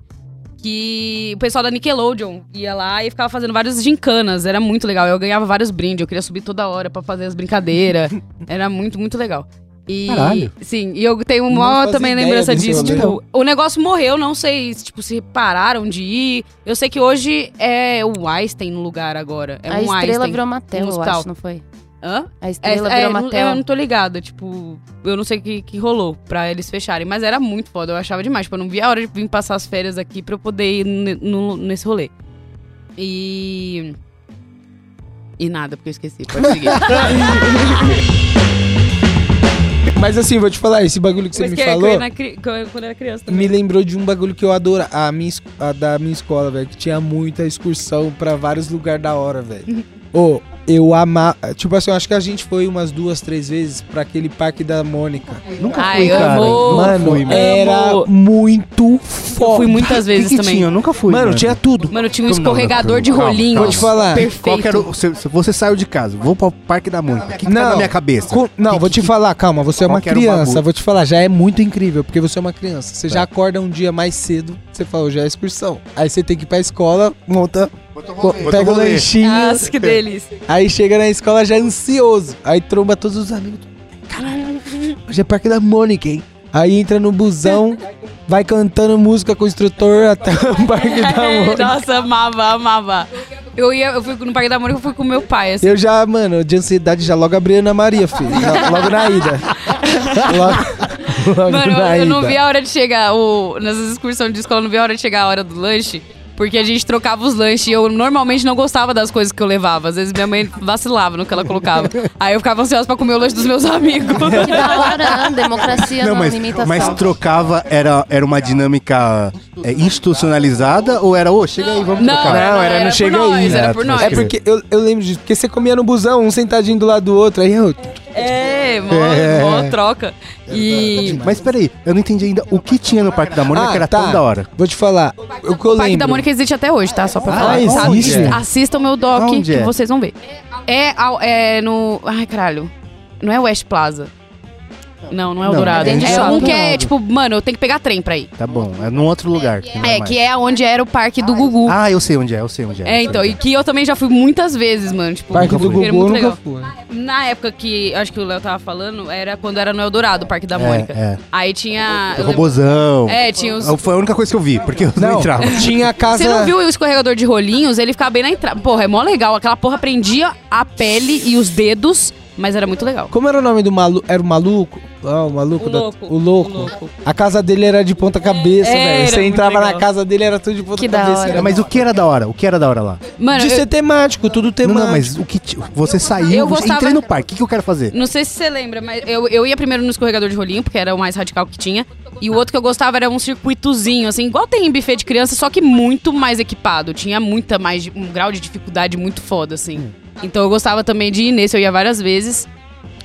Que o pessoal da Nickelodeon ia lá e ficava fazendo várias gincanas. Era muito legal. Eu ganhava vários brindes. Eu queria subir toda hora pra fazer as brincadeiras. era muito, muito legal. E, Caralho. Sim, e eu tenho uma também lembrança disso, né? Tipo, o negócio morreu, não sei se, tipo, se pararam de ir. Eu sei que hoje é o Einstein no lugar agora. É a um estrela Einstein. virou Mattel, um eu acho, não foi? Hã? A É, estrela é, virou não- Mattel. eu não tô ligada, tipo, eu não sei o que, que rolou pra eles fecharem, mas era muito foda, eu achava demais, tipo, eu não via a hora de vir passar as férias aqui pra eu poder ir no- nesse rolê. E. E nada, porque eu esqueci, pode seguir. Mas assim, vou te falar, esse bagulho que você Mas me que- eu falou na cri- eu- quando eu era criança também. me lembrou de um bagulho que eu adoro, a minha, a da minha escola, velho, que tinha muita excursão pra vários lugares da hora, velho. Ô, eu amava, tipo assim, eu acho que a gente foi umas duas, três vezes pra aquele parque da Mônica. Nunca Ai, fui, eu cara. amo. Mano, fui, mano. era muito Eu foda. fui muitas O que vezes que também. tinha? Eu nunca fui, Mano, tinha tudo. Mano, tinha um escorregador não, de calma. Vou te falar. Perfeito. Qual que era o, se, se você saiu de casa, vou pro Parque da Mônica, o que, que tá Não. na minha cabeça? Co- não, Que- vou te que- falar, calma, você é uma que criança, vou te falar, já é muito incrível, porque você é uma criança. Você Tá. já acorda um dia mais cedo, você fala, hoje é excursão. Aí você tem que ir pra escola, monta, pega o lanchinho, Nossa, que delícia. aí chega na escola já ansioso. Aí tromba todos os amigos. Caralho, hoje é Parque da Mônica, hein? Aí entra no busão, vai cantando música com o instrutor até o Parque da Mônica. Nossa, amava, amava. Eu ia, eu fui no Parque da Mônica, eu fui com meu pai, assim. Eu já, mano, de ansiedade já logo abri a Ana Maria, filho. Já- Logo na ida. Logo, logo Mano, na eu, eu não vi a hora de chegar, o, nessas excursões de escola, eu não vi a hora de chegar a hora do lanche. Porque a gente trocava os lanches e eu normalmente não gostava das coisas que eu levava. Às vezes minha mãe vacilava no que ela colocava. Aí eu ficava ansiosa pra comer o lanche dos meus amigos. Que da hora, democracia Não, na mas, limitação. mas trocava, era, era uma dinâmica é, institucionalizada ou era, ô, chega aí, vamos Não, trocar? era, Não, era no por chega nós, aí. Era por É, nós. É porque eu, eu lembro disso, porque você comia no busão, um sentadinho do lado do outro, aí eu. É, mó, É. mó troca. E Mas peraí, eu não entendi ainda o que tinha no Parque da Mônica Ah, que era tá. tão da hora. Vou te falar. O que eu o Parque lembro. da Mônica existe até hoje, tá? Só pra Ah, falar. existe? Assistam o meu doc Aonde que é? vocês vão ver. É, ao- é no. Ai, caralho. Não é West Plaza. Não, não é o Não, Dourado. é É, de um que é, tipo, mano, eu tenho que pegar trem pra ir. Tá bom, é num outro lugar. que não É, mais. que é onde era o parque do Gugu. Ah, eu sei onde é, eu sei onde é. É, então, e que eu também já fui muitas vezes, mano. Tipo, Parque do Gugu muito legal. fui. Na época que acho que o Léo tava falando, era quando era no Eldorado, o Parque da É, Mônica. é. Aí tinha. O robozão. É, tinha os. Foi a única coisa que eu vi, porque eu não, Não, entrava. tinha a casa. Você não viu o escorregador de rolinhos? Ele ficava bem na entrada. Porra, é mó legal. Aquela porra prendia a pele e os dedos, mas era muito legal. Como era o nome do maluco? Era o maluco? Ah, o maluco O da- louco. O louco. O louco. A casa dele era de ponta cabeça, É, velho. Você entrava na legal. casa dele, era tudo de ponta Que da cabeça. hora. era Mas o que era da hora? O que era da hora lá? Mano, De eu- ser temático, tudo Não, temático. não, mas o que ti- você saiu, Eu gostava- entrei no parque, o que, que eu quero fazer? Não sei se você lembra, mas eu, eu ia primeiro no escorregador de rolinho, porque era o mais radical que tinha. E o outro que eu gostava era um circuitozinho, assim, igual tem em buffet de criança, só que muito mais equipado. Tinha muita mais. um grau de dificuldade muito foda, assim. Então eu gostava também de ir nesse, eu ia várias vezes.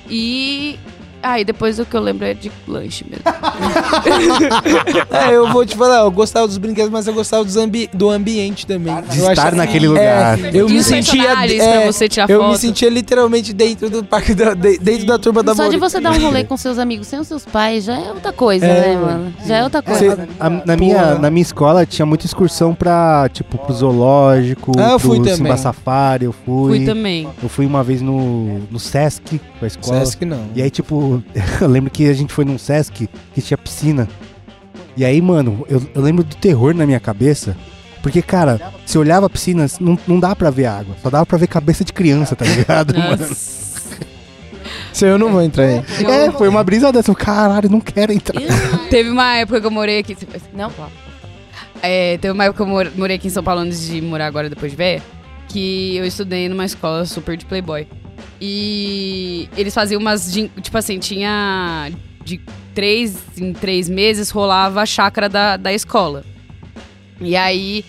E. Aí depois o que eu lembro é de lanche mesmo. É, eu vou te falar, eu gostava dos brinquedos, mas eu gostava dos ambi- do ambiente também. De Eu estar naquele lugar. É, eu E me sentia. é, pra você tirar eu foto. me sentia literalmente dentro do parque da, de- dentro da turma da Só de você dar um rolê com seus amigos sem os seus pais já é outra coisa, É, né, mano? Já é outra coisa. Você- a- na, minha, na minha escola tinha muita excursão pra, tipo, pro zoológico, Ah, eu fui pro também. Simba Safari, eu fui. Fui também. Eu fui uma vez no, no Sesc, com a escola. Sesc não. E aí, tipo, eu lembro que a gente foi num Sesc que tinha piscina. E aí, mano, eu, eu lembro do terror na minha cabeça. Porque, cara, se olhava a piscina, não, não dá pra ver água. Só dava pra ver cabeça de criança, tá ligado, mano? Se eu não vou entrar aí. É, foi uma brisa dessa. Eu, Caralho, não quero entrar. Teve uma época que eu morei aqui. Não? É, teve uma época que eu mor- morei aqui em São Paulo antes de morar agora depois de véia, que eu estudei numa escola super de playboy. E eles faziam umas. Tipo assim, tinha. De três em três meses rolava a chácara da, da escola. E aí.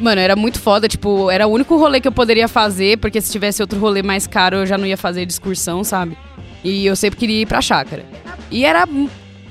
Mano, era muito foda, tipo, era o único rolê que eu poderia fazer, porque se tivesse outro rolê mais caro, eu já não ia fazer excursão, sabe? E eu sempre queria ir pra chácara. E era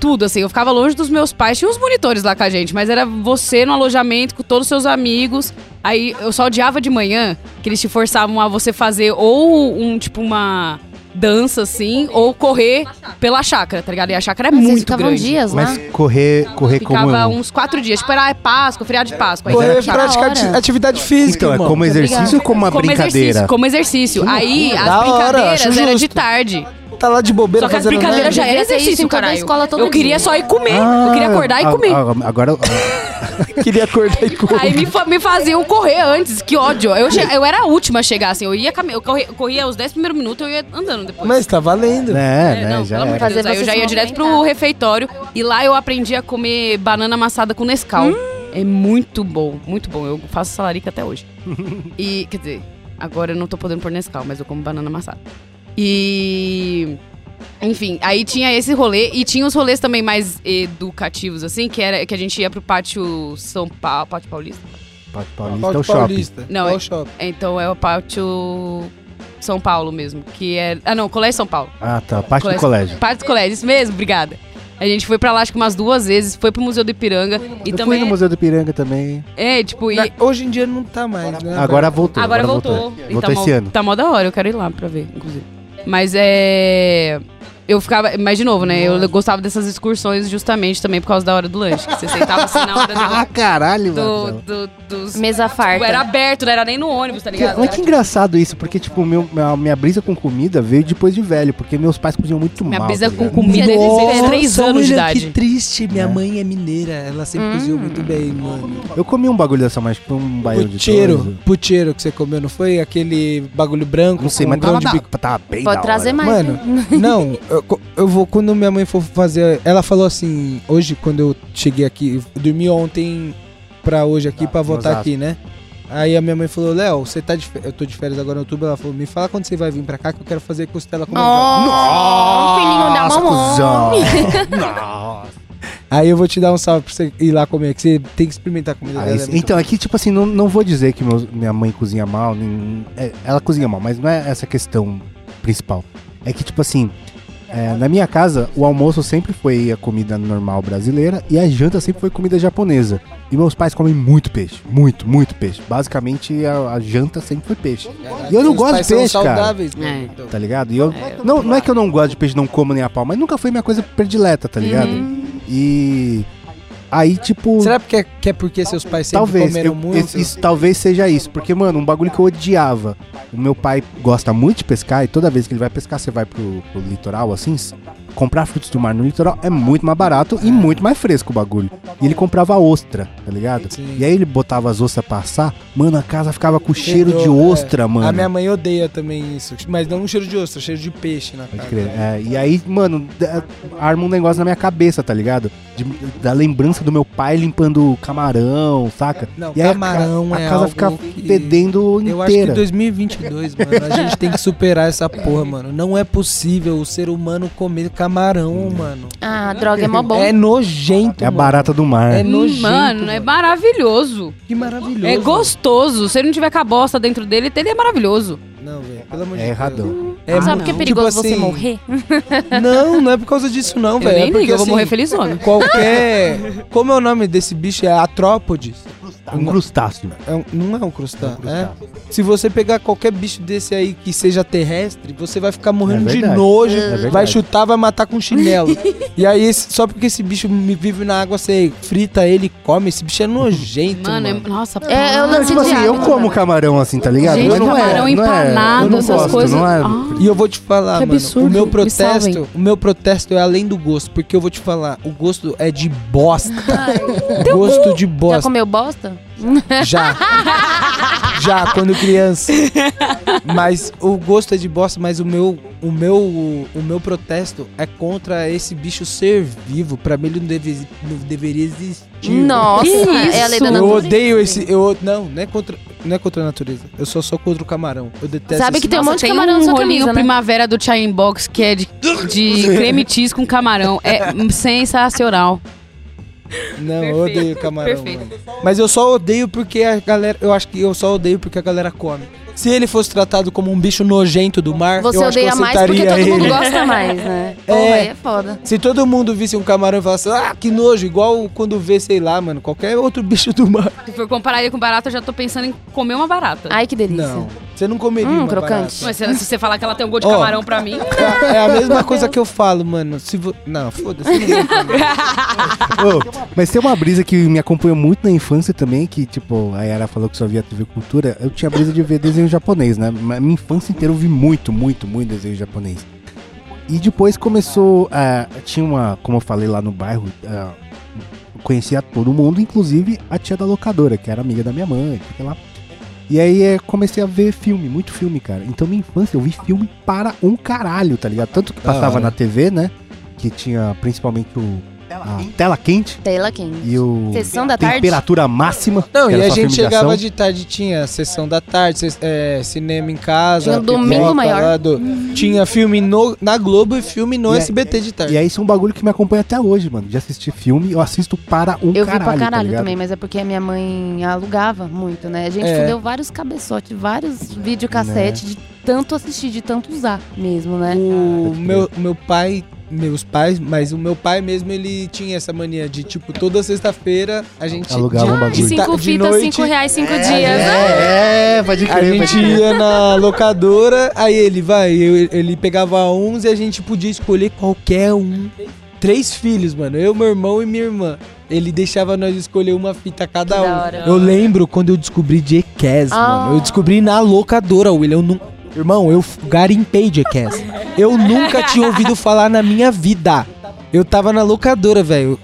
tudo, assim, eu ficava longe dos meus pais, tinha uns monitores lá com a gente, mas era você no alojamento com todos os seus amigos. Aí eu só odiava de manhã, que eles te forçavam a você fazer ou um, tipo, uma dança, assim, ou correr pela chácara, tá ligado? E a chácara é Vocês muito ficavam grande. dias lá? Mas correr, correr como. Ficava um uns quatro dias, tipo, era Páscoa, feriado de Páscoa. Aí Mas Correr era é praticar da hora. ati- atividade física, Então, é como exercício ou como uma como brincadeira? exercício, como exercício. Aí as Da hora, brincadeiras acho era de justo. tarde. Tá lá de bobeira Só que as fazendo brincadeiras nada. já era exercício, caralho. escola todo Eu queria só ir comer. Ah, eu queria acordar e ah, comer. ah, Agora. Queria acordar e comer. Aí me, fa- me faziam correr antes, que ódio. Eu, eu era a última a chegar, assim. Eu ia eu corria, eu corria os 10 primeiros minutos, eu ia andando depois. Mas tá valendo. É, É, né? não, já pelo amor de Deus. Fazer Aí eu já ia direto pro refeitório. E lá eu aprendi a comer banana amassada com Nescau. Hum. É muito bom, muito bom. Eu faço salarica até hoje. e, quer dizer, agora eu não tô podendo pôr Nescau, mas eu como banana amassada. E... Enfim, aí tinha esse rolê e tinha os rolês também mais educativos, assim, que era que a gente ia pro pátio São Paulo, pátio Paulista. Pátio Paulista é Pátio o shopping. Paulista. Não, é é- o shopping. Então é o pátio São Paulo mesmo, que é... Ah, não, Colégio São Paulo. Ah, tá. Parte do Colégio. colégio. Parte do colégio, isso mesmo, obrigada. A gente foi pra lá acho que umas duas vezes, foi pro Museu do Ipiranga e eu também fui no Museu do Piranga também. é, tipo, e Na- Hoje em dia não tá mais, né? Agora voltou. agora voltou. E Voltou tá esse mó, ano. Tá mó da hora, eu quero ir lá pra ver, inclusive. Mas é eu ficava, mas de novo, né? Eu gostava dessas excursões justamente também por causa da hora do lanche. Que você sentava assim na hora Ah, do, caralho, do, mano. do- dos. Mesa farta. Era aberto, não era nem no ônibus, tá ligado? Olha que engraçado isso, porque, tipo, meu, minha, minha brisa com comida veio depois de velho, porque meus pais cozinham muito Minha mal. brisa tá com comida desde Nossa, três anos de olha idade. Que triste, minha É. mãe é mineira, ela sempre cozinhou muito bem, mano. Eu comi um bagulho dessa, mas tipo um baião de Puteiro, dois. puteiro que você comeu, não foi? Aquele bagulho branco Não sei, com mas grão tava, de da, bico. tava bem Pode da trazer mais. Mano, né? não, eu, eu vou, quando minha mãe for fazer, ela falou assim, hoje quando eu cheguei aqui, eu dormi ontem pra hoje aqui, Tá, pra voltar aqui, né? Aí a minha mãe falou, Léo, você tá de férias, eu tô de férias agora no outubro, ela falou, me fala quando você vai vir pra cá que eu quero fazer costela com mangueira. Oh, filhinho da Nossa, mamãe. cuzão. Nossa. Aí eu vou te dar um salve pra você ir lá comer, que você tem que experimentar a comida Ah, dela. é então, aqui, tipo assim, não, não vou dizer que meus- minha mãe cozinha mal, nem- é, ela cozinha mal, mas não é essa a questão principal. É que, tipo assim, É, na minha casa, o almoço sempre foi a comida normal brasileira e a janta sempre foi comida japonesa. E meus pais comem muito peixe. Muito, muito peixe. Basicamente, a, a janta sempre foi peixe. E eu não gosto de peixe, cara. mano, É. Tá ligado? E eu, não, não é que eu não gosto de peixe, não como nem a pau, mas nunca foi minha coisa predileta, tá ligado? E. Aí, tipo. Será que é, que é porque seus pais sempre Talvez, comeram eu- muito? esse- isso, talvez seja isso, porque, mano, um bagulho que eu odiava. O meu pai gosta muito de pescar e toda vez que ele vai pescar, você vai pro, pro litoral, assim, comprar frutos do mar no litoral é muito mais barato e muito mais fresco o bagulho. E ele comprava ostra, tá ligado? Sim. E aí ele botava as ostras pra assar, mano, a casa ficava com cheiro de é. ostra, mano. A minha mãe odeia também isso. Mas não um cheiro de ostra, cheiro de peixe na Pode casa. crer. É, e aí, mano, arma um negócio na minha cabeça, tá ligado? De- da lembrança do meu pai limpando camarão, saca? Não, E aí a camarão ca- a, é casa fica fedendo Eu acho que inteira. em 2022, mano, a gente tem que superar essa porra, mano. Não é possível o ser humano comer camarão, mano. Ah, droga é mó bom. É nojento, É a mano. barata do mar. É nojento. Mano, é maravilhoso. Que maravilhoso. É gostoso. Se ele não tiver com a bosta dentro dele, ele é maravilhoso. Não, velho, pelo amor de É Deus. erradão. É Sabe muito- que é perigoso tipo você assim, morrer? Não, não é por causa disso não, Eu velho. nem é porque, ligo, eu vou assim, morrer felizona. Qualquer... Como é o nome desse bicho? É atrópodes. Um crustáceo. É um- não é um crustáceo, É um é? crustáceo. Se você pegar qualquer bicho desse aí que seja terrestre, você vai ficar morrendo É de nojo, É vai chutar, vai matar com chinelo. e aí, esse- só porque esse bicho vive na água, você frita ele e come, esse bicho é nojento, Mano, mano. é, nossa, É, é o Não, lance tipo assim, eu hábito, como né? camarão assim, tá ligado? Gente, Mas não camarão é, não é, não essas gosto, coisas. Não é, Ah. E eu vou te falar, Que mano, absurdo, o meu me protesto, salvem. o meu protesto é além do gosto, porque eu vou te falar, o gosto é de bosta. gosto de Já bosta. comeu bosta? Já. Já, quando criança. Mas o gosto é de bosta, mas o meu, o meu, o meu protesto é contra esse bicho ser vivo. Pra mim ele não, deve, não deveria existir. Nossa, Que é a lei da isso? Eu natureza. odeio esse. Eu, não, não é, contra, não é contra a natureza. Eu só sou contra o camarão. Eu detesto Sabe esse- que tem um monte de camarão na sua rolinho camisa, né? primavera do Chai Box que é de, de creme cheese com camarão. É sensacional. Não, eu Perfeito, odeio camarão. Mas eu só odeio porque a galera. Eu acho que eu só odeio porque a galera come. Se ele fosse tratado como um bicho nojento do mar, Você eu acho que eu odeia mais porque aceitaria todo mundo ele. gosta mais, né? É. é foda. Se todo mundo visse um camarão e falasse, ah, que nojo, igual quando vê, sei lá, mano, qualquer outro bicho do mar. Se for comparar ele com barata, eu já tô pensando em comer uma barata. Ai, que delícia. Não, você não comeria Hum, uma crocante. Mas se, se você falar que ela tem um gosto de Ó. camarão pra mim, barata. É a mesma coisa que eu falo, mano. Se vo... Não, foda-se. Ô, mas tem uma brisa que me acompanhou muito na infância também, que, tipo, a Yara falou que só via TV Cultura. Eu tinha brisa de ver desenho japonês, né? Mas Minha infância inteira eu vi muito, muito, muito desenho japonês. E depois começou. tinha uma, como eu falei lá no bairro, conhecia todo mundo, inclusive a tia da locadora, que era amiga da minha mãe, lá. E aí eh, comecei a ver filme, muito filme, cara. Então minha infância eu vi filme para um caralho, tá ligado? Tanto que passava hora. na TV, né? Que tinha principalmente o. a tela quente Tela quente. e o Sessão da tarde? temperatura máxima. Não, e a gente chegava de tarde, tinha sessão da tarde, é, cinema em casa. Tinha um domingo pipoca maior. do- tinha filme no, na Globo e filme no E é- SBT de tarde. E aí isso é um bagulho que me acompanha até hoje, mano. De assistir filme, eu assisto para um Eu caralho. vi pra tá caralho ligado? também, mas é porque a minha mãe alugava muito, né? A gente É. fudeu vários cabeçotes, vários videocassetes de tanto assistir, de tanto usar mesmo, né? O Pode meu, meu pai, meus pais, mas o meu pai mesmo, ele tinha essa mania de, tipo, toda sexta-feira a gente... Alugava um bagulho. de, Cinco de fitas, noite, cinco reais, cinco dias. É, é, pode A crer, gente pode crer. ia na locadora, aí ele vai, eu- ele pegava uns e a gente podia escolher qualquer um. Três filhos, mano. Eu, meu irmão e minha irmã. Ele deixava nós escolher uma fita cada um. Eu lembro quando eu descobri Jackass, Ah. mano. Eu descobri na locadora, William. Eu nu... Irmão, eu garimpei Jackass. Eu nunca tinha ouvido falar na minha vida. Eu tava na locadora, velho.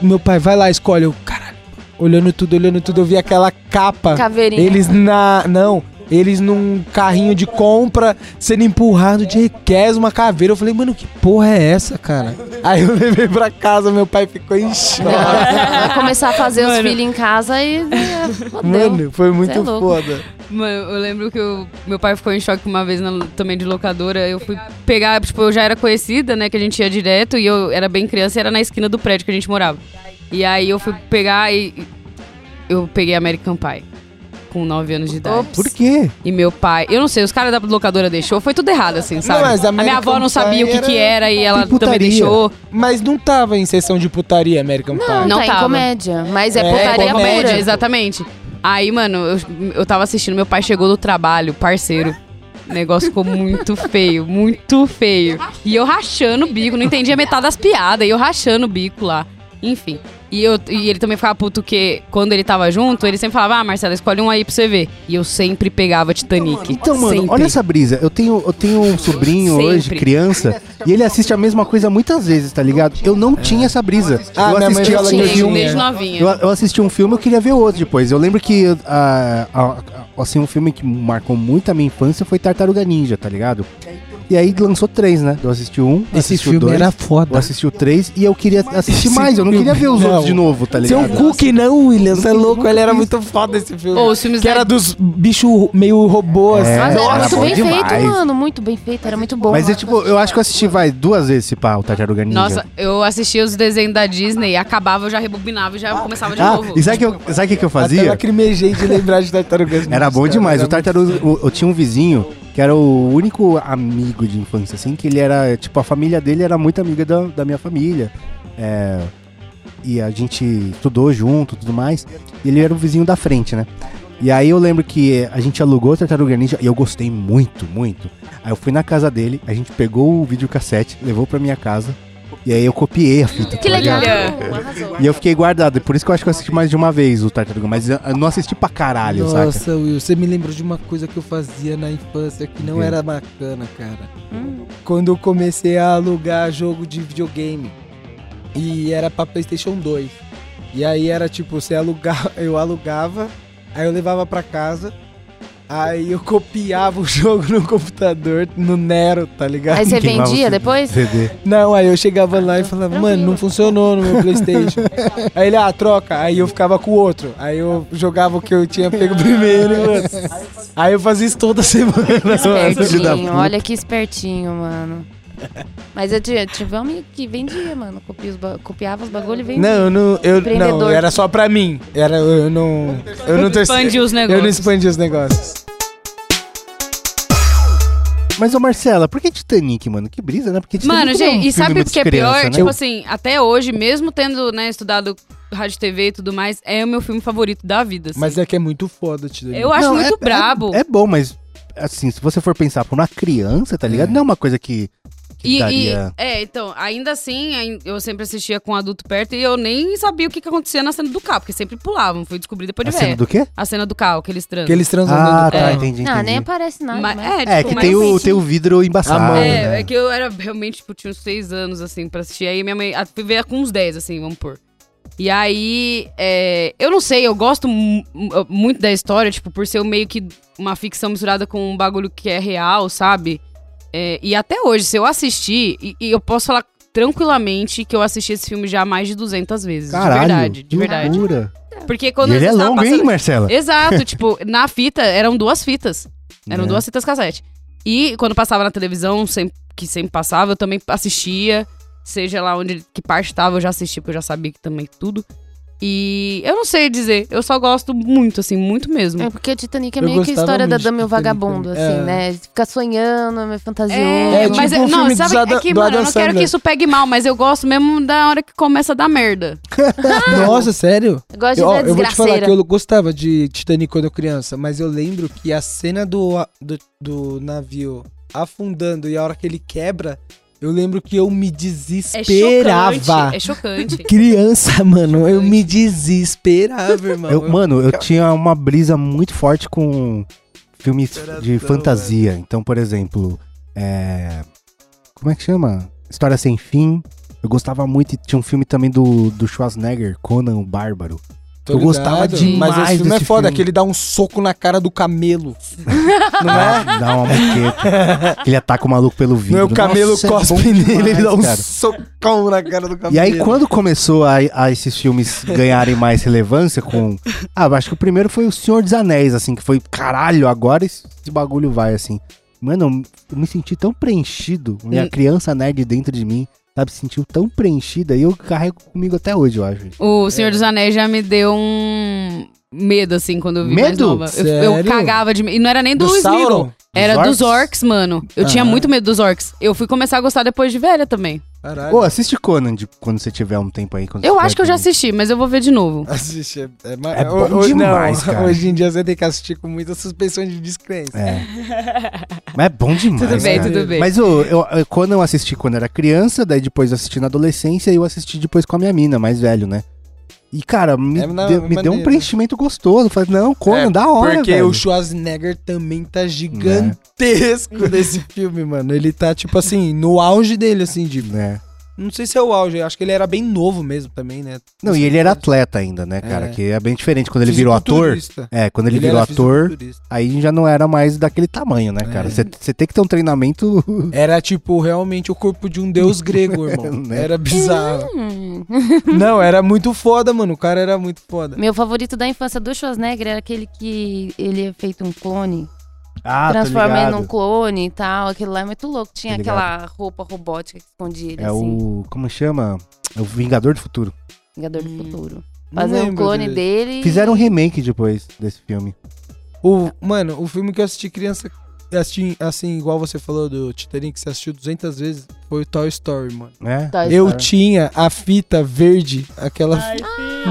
Meu pai, vai lá, escolhe. Eu, caralho. Olhando tudo, olhando tudo, eu vi aquela capa. Caveirinha. Eles na. Não. Eles num carrinho de compra sendo empurrado de requés, uma caveira. Eu falei, mano, que porra é essa, cara? Aí eu levei pra casa, meu pai ficou em choque. Vai começar a fazer os Mano. filhos em casa e. é, Fodeu. Mano, foi muito Cê é foda. Mano, eu lembro que o meu pai ficou em choque uma vez na- também de locadora. Eu fui pegar, tipo, eu já era conhecida, né? Que a gente ia direto e eu era bem criança e era na esquina do prédio que a gente morava. E aí eu fui pegar e. e Eu peguei American Pie. Com 9 anos de idade. Por quê? E meu pai, eu não sei, os caras da locadora deixou, foi tudo errado, assim, sabe? mas a minha avó não sabia o que, Pie que era e ela putaria. também deixou. Mas não tava em sessão de putaria American Pie. Não, Não tá em tava. comédia. Mas é, É, putaria comédia, pura. exatamente. Aí, mano, eu, eu tava assistindo, meu pai chegou do trabalho, parceiro. O negócio ficou muito feio, muito feio. E eu rachando o bico, não entendia metade das piadas, e eu rachando o bico lá. Enfim. E, eu, e ele também ficava puto que, quando ele tava junto, ele sempre falava, ah, Marcela, escolhe um aí pra você ver. E eu sempre pegava Titanic. Então, mano, Sempre. olha essa brisa. Eu tenho, eu tenho um sobrinho Sempre. hoje, criança, e ele assiste a mesma coisa muitas vezes, tá ligado? Eu não tinha essa brisa. Ah, eu minha mãe assisti um filme, desde é. novinha. Eu, eu assisti um filme, eu queria ver outro depois. Eu lembro que ah, ah, ah, assim, um filme que marcou muito a minha infância foi Tartaruga Ninja, tá ligado? E aí lançou três, né? Eu assisti um, Esse assisti filme dois, era eu foda. assisti o três e eu queria assistir Esse mais. Eu não queria ver os filme- outros de novo, tá Seu ligado? cookie não, William, você é louco, ele era muito foda esse filme. Ô, os filmes que da- era dos bichos meio robôs. É, Mas era era muito bom bem demais. feito, mano. Muito bem feito. Era muito bom. Mas é tipo, eu acho que eu assisti, vai, duas vezes esse pá, o Tartaruga Ninja. Nossa, eu assistia os desenhos da Disney, acabava, eu já rebobinava e já começava de Ah, novo. e sabe o que, eu- sabe o que, que eu Até fazia? lacrimejei de lembrar de tartarugas. Era bom Ninjas, demais. cara, O Tartaruga, eu, eu tinha um vizinho que era o único amigo de infância, assim, que ele era, tipo, a família dele era muito amiga da, da minha família. É, e a gente estudou junto e tudo mais. E ele era o vizinho da frente, né? E aí eu lembro que a gente alugou o Tartaruga Ninja e eu gostei muito, muito. Aí eu fui na casa dele, a gente pegou o videocassete, levou pra minha casa. E aí eu copiei a fita. Que tá legal. Arrasou. E eu fiquei guardado. Por isso que eu acho que eu assisti mais de uma vez o Tartaruga. Mas eu não assisti pra caralho, saca? Nossa, Will, você me lembrou de uma coisa que eu fazia na infância que não quê? era bacana, cara. Hum. Quando eu comecei a alugar jogo de videogame. E era pra PlayStation 2. E aí era tipo, você alugava, eu alugava, aí eu levava pra casa, aí eu copiava o jogo no computador, no Nero, tá ligado? Aí você Queimava vendia depois? CD. Não, aí eu chegava lá e falava, mano, Tranquilo. não funcionou no meu Playstation. aí ele, ah, troca. Aí eu ficava com o outro. Aí eu jogava o que eu tinha pego primeiro, mano. Aí eu fazia isso toda semana. filho da Espertinho, puta. olha que espertinho, mano. Mas eu tive, tive um amigo que vendia, mano. Copia os copiava os bagulho e vendia. Não, eu não, eu, não, era só pra mim. Era, eu não. Eu não Expande os Eu não negócios. expandi os negócios. Mas, ô Marcela, por que Titanic, mano? Que brisa, né? Porque Titanic Mano, não é um gente, e filme sabe o que é criança, pior? né? Tipo assim, até hoje, mesmo tendo, né, estudado rádio TV e tudo mais, é o meu filme favorito da vida. assim. Mas é que é muito foda, Titanic. Eu acho Não, muito é- brabo. É, é bom, mas, assim, se você for pensar pra uma criança, tá ligado? Não é uma coisa que, que E, e- daria... é, então, ainda assim, eu sempre assistia com um adulto perto e eu nem sabia o que, que acontecia na cena do carro, porque sempre pulavam, fui descobrir depois A de cena velha. do quê? A cena do carro, que eles transam. Que eles transam Ah, tá, carro. entendi, entendi. Ah, nem aparece nada. Mas-? É, tipo, que mas tem o, realmente- tem o vidro embaçado, mão, É, né? é que eu era realmente, tipo, tinha uns seis anos, assim, pra assistir. Aí minha mãe a- ver com uns 10, assim, vamos pôr. E aí, é, eu não sei, eu gosto mu- mu- muito da história, tipo, por ser meio que uma ficção misturada com um bagulho que é real, sabe? É, e até hoje, se eu assistir, e, e eu posso falar tranquilamente que eu assisti esse filme já mais de 200 vezes. Caralho, de verdade, de verdade. loucura. Porque quando E ele é longo, hein, passando- Marcela? Exato, tipo, na fita eram duas fitas. Eram É. duas fitas cassete. E quando passava na televisão, sempre, que sempre passava, eu também assistia. Seja lá onde que parte tava, eu já assistia, porque eu já sabia que também tudo. E eu não sei dizer, eu só gosto muito, assim, muito mesmo. É porque o Titanic é Eu meio que a história da Dama e o Vagabundo, também. assim, É. né? Fica sonhando, é meio fantasioso. É, É, mas tipo é- o não, filme sabe, é que, mano, eu não quero que isso pegue mal, mas eu gosto mesmo da hora que começa a dar merda. Nossa, sério? Eu gosto de Eu, ó, eu vou te falar que eu gostava de Titanic quando eu criança, mas eu lembro que a cena do, do, do navio afundando e a hora que ele quebra, eu lembro que eu me É desesperava. chocante. É chocante. Criança, mano, eu me desesperava, irmão. Eu, mano, eu tinha uma brisa muito forte com filmes de fantasia. Então, por exemplo, é... como é que chama? História Sem Fim. Eu gostava muito, e tinha um filme também do, do Schwarzenegger, Conan o Bárbaro. Tô eu gostava ligado, demais Mas esse filme é foda, filme. que ele dá um soco na cara do camelo. Não é? Dá, uma moqueta. ele ataca o maluco pelo vidro. É o camelo Nossa, é cospe bom nele, demais, ele dá um cara. socão na cara do camelo. E aí, quando começou a, a esses filmes ganharem mais relevância com... Ah, eu acho que o primeiro foi o Senhor dos Anéis, assim, que foi, caralho, agora esse, bagulho vai, assim. Mano, eu, me senti tão preenchido, minha criança nerd dentro de mim. Sabe, se sentiu tão preenchida e eu carrego comigo até hoje, eu acho. O Senhor dos Anéis já me deu um medo, assim, quando eu vi mais Medo? nova. Eu, eu cagava de medo. E não era nem do, Do. Sauron? Era Dos dos orcs, mano. Eu tinha Ah. muito medo dos orcs. Eu fui começar a gostar depois de velha também. Caralho. Ô, assiste Conan de- quando você tiver um tempo aí. quando Eu acho que eu já assisti, mas eu vou ver de novo. Assiste, é, é, É bom ho- ho- demais, não, cara. Hoje em dia você tem que assistir com muita suspensão de descrença. É. Mas é bom demais. Tudo bem, cara. tudo bem. Mas eu, eu, eu- quando eu assisti quando era criança, daí depois eu assisti na adolescência e eu assisti depois com a minha mina, mais velho, né? E, cara, me, É, não, deu, me deu um preenchimento gostoso. Falei, não, Conan, É, da hora, Porque velho. o Schwarzenegger também tá gigantesco nesse filme, mano. Ele tá, tipo assim, no auge dele, assim, de. Né? Não sei se é o auge, acho que ele era bem novo mesmo também, né? Não, e ele era atleta ainda, né, cara? É. Que é bem diferente. Quando ele virou ator. É, quando ele, Ele virou ator, aí já não era mais daquele tamanho, né, cara? É. Você você tem que ter um treinamento. Era, tipo, realmente o corpo de um deus grego, irmão. Né? Era bizarro. Hum. Não, era muito foda, mano. O cara era muito foda. Meu favorito da infância do Schwarzenegger era aquele que ele é feito um clone. Ah, transforma ele num clone e tal. Aquilo lá é muito louco. Tinha Tô ligado. aquela roupa robótica que escondia ele, É assim. o. Como chama? É o Vingador do Futuro. Vingador do Hum. Futuro. Não Fazer o clone dele. dele. Fizeram um remake depois desse filme. O, mano, o filme que eu assisti criança, assisti, assim, igual você falou do Titanic, que você assistiu 200 vezes, foi o Toy Story, mano. Né? Toy Eu Story. tinha a fita verde, aquela.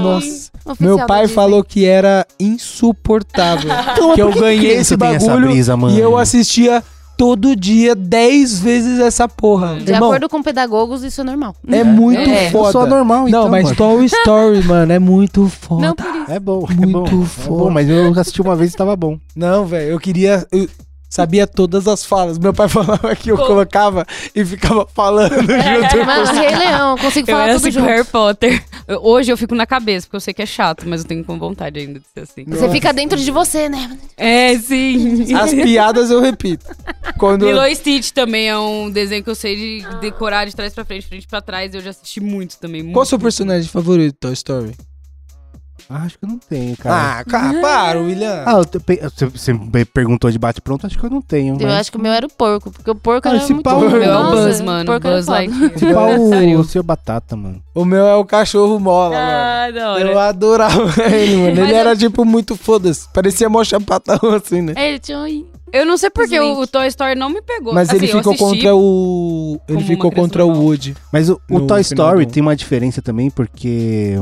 Nossa. Oficial Meu pai falou que era insuportável. que eu ganhei esse bagulho brisa, mano? e eu assistia todo dia 10 vezes essa porra. De Irmão, acordo com pedagogos, isso é normal. é muito É. Eu foda. sou anormal, Não, então, mas mano. Toy Story, mano, é muito foda. Não por isso. É bom, é Muito bom. É foda. bom, mas eu assisti uma vez e tava bom. Não, velho, eu queria. Eu sabia todas as falas. Meu pai falava que eu colocava e ficava falando junto. Mano, Rei Leão, eu consigo Eu falar era tudo assim com junto. Harry Potter. Eu- hoje eu fico na cabeça, porque eu sei que é chato, mas eu tenho com vontade ainda de ser assim. Você fica dentro de você, né? É, sim. As piadas eu repito. Quando. Lilo e Stitch também é um desenho que eu sei de decorar de trás pra frente, frente pra trás. Eu já assisti muito também. Qual o muito. seu personagem favorito de Toy Story? Ah, acho que eu não tenho, cara. Ah, cara, para, William. Ah, você- você me perguntou de bate-pronto, acho que eu não tenho. Eu mas- acho que o meu era o porco, porque o porco Ah, era esse muito... pau- O meu é o Nossa, Buzz, mano. porco Buzz. Lightyear. Tipo o Sério. seu batata, mano. O meu é o cachorro mola, mano. Ah, da hora. Eu adorava ele, mano. Mas Ele eu- era, tipo, muito foda-se. Parecia mó chapatão, assim, né? É, ele tinha um... Eu não sei porque o, o Toy Story não me pegou. Mas Assim, ele ficou contra o... Ele ficou contra o. Woody. Mas o, o Toy Story do- tem uma diferença também, porque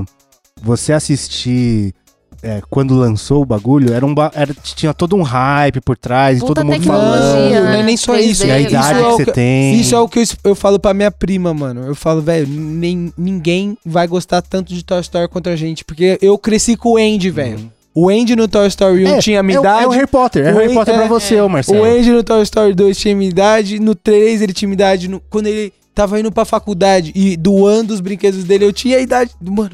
você assistir é, quando lançou o bagulho, era um ba- era, tinha todo um hype por trás, Puta todo mundo falando. né? Não é nem só 3D. isso. E a Isso idade é que o você tem. Isso é o que eu, eu falo pra minha prima, mano. Eu falo, velho, nem, ninguém vai gostar tanto de Toy Story contra a gente. Porque eu cresci com o Andy, velho. Uhum. O Andy no Toy Story 1 É, tinha a minha é, o- idade. É o Harry Potter, é o O Harry Potter pra é, você, ô Marcelo. O Andy no Toy Story 2 tinha minha idade, no 3 ele tinha minha idade, no- quando ele tava indo pra faculdade e doando os brinquedos dele, eu tinha a idade. Mano,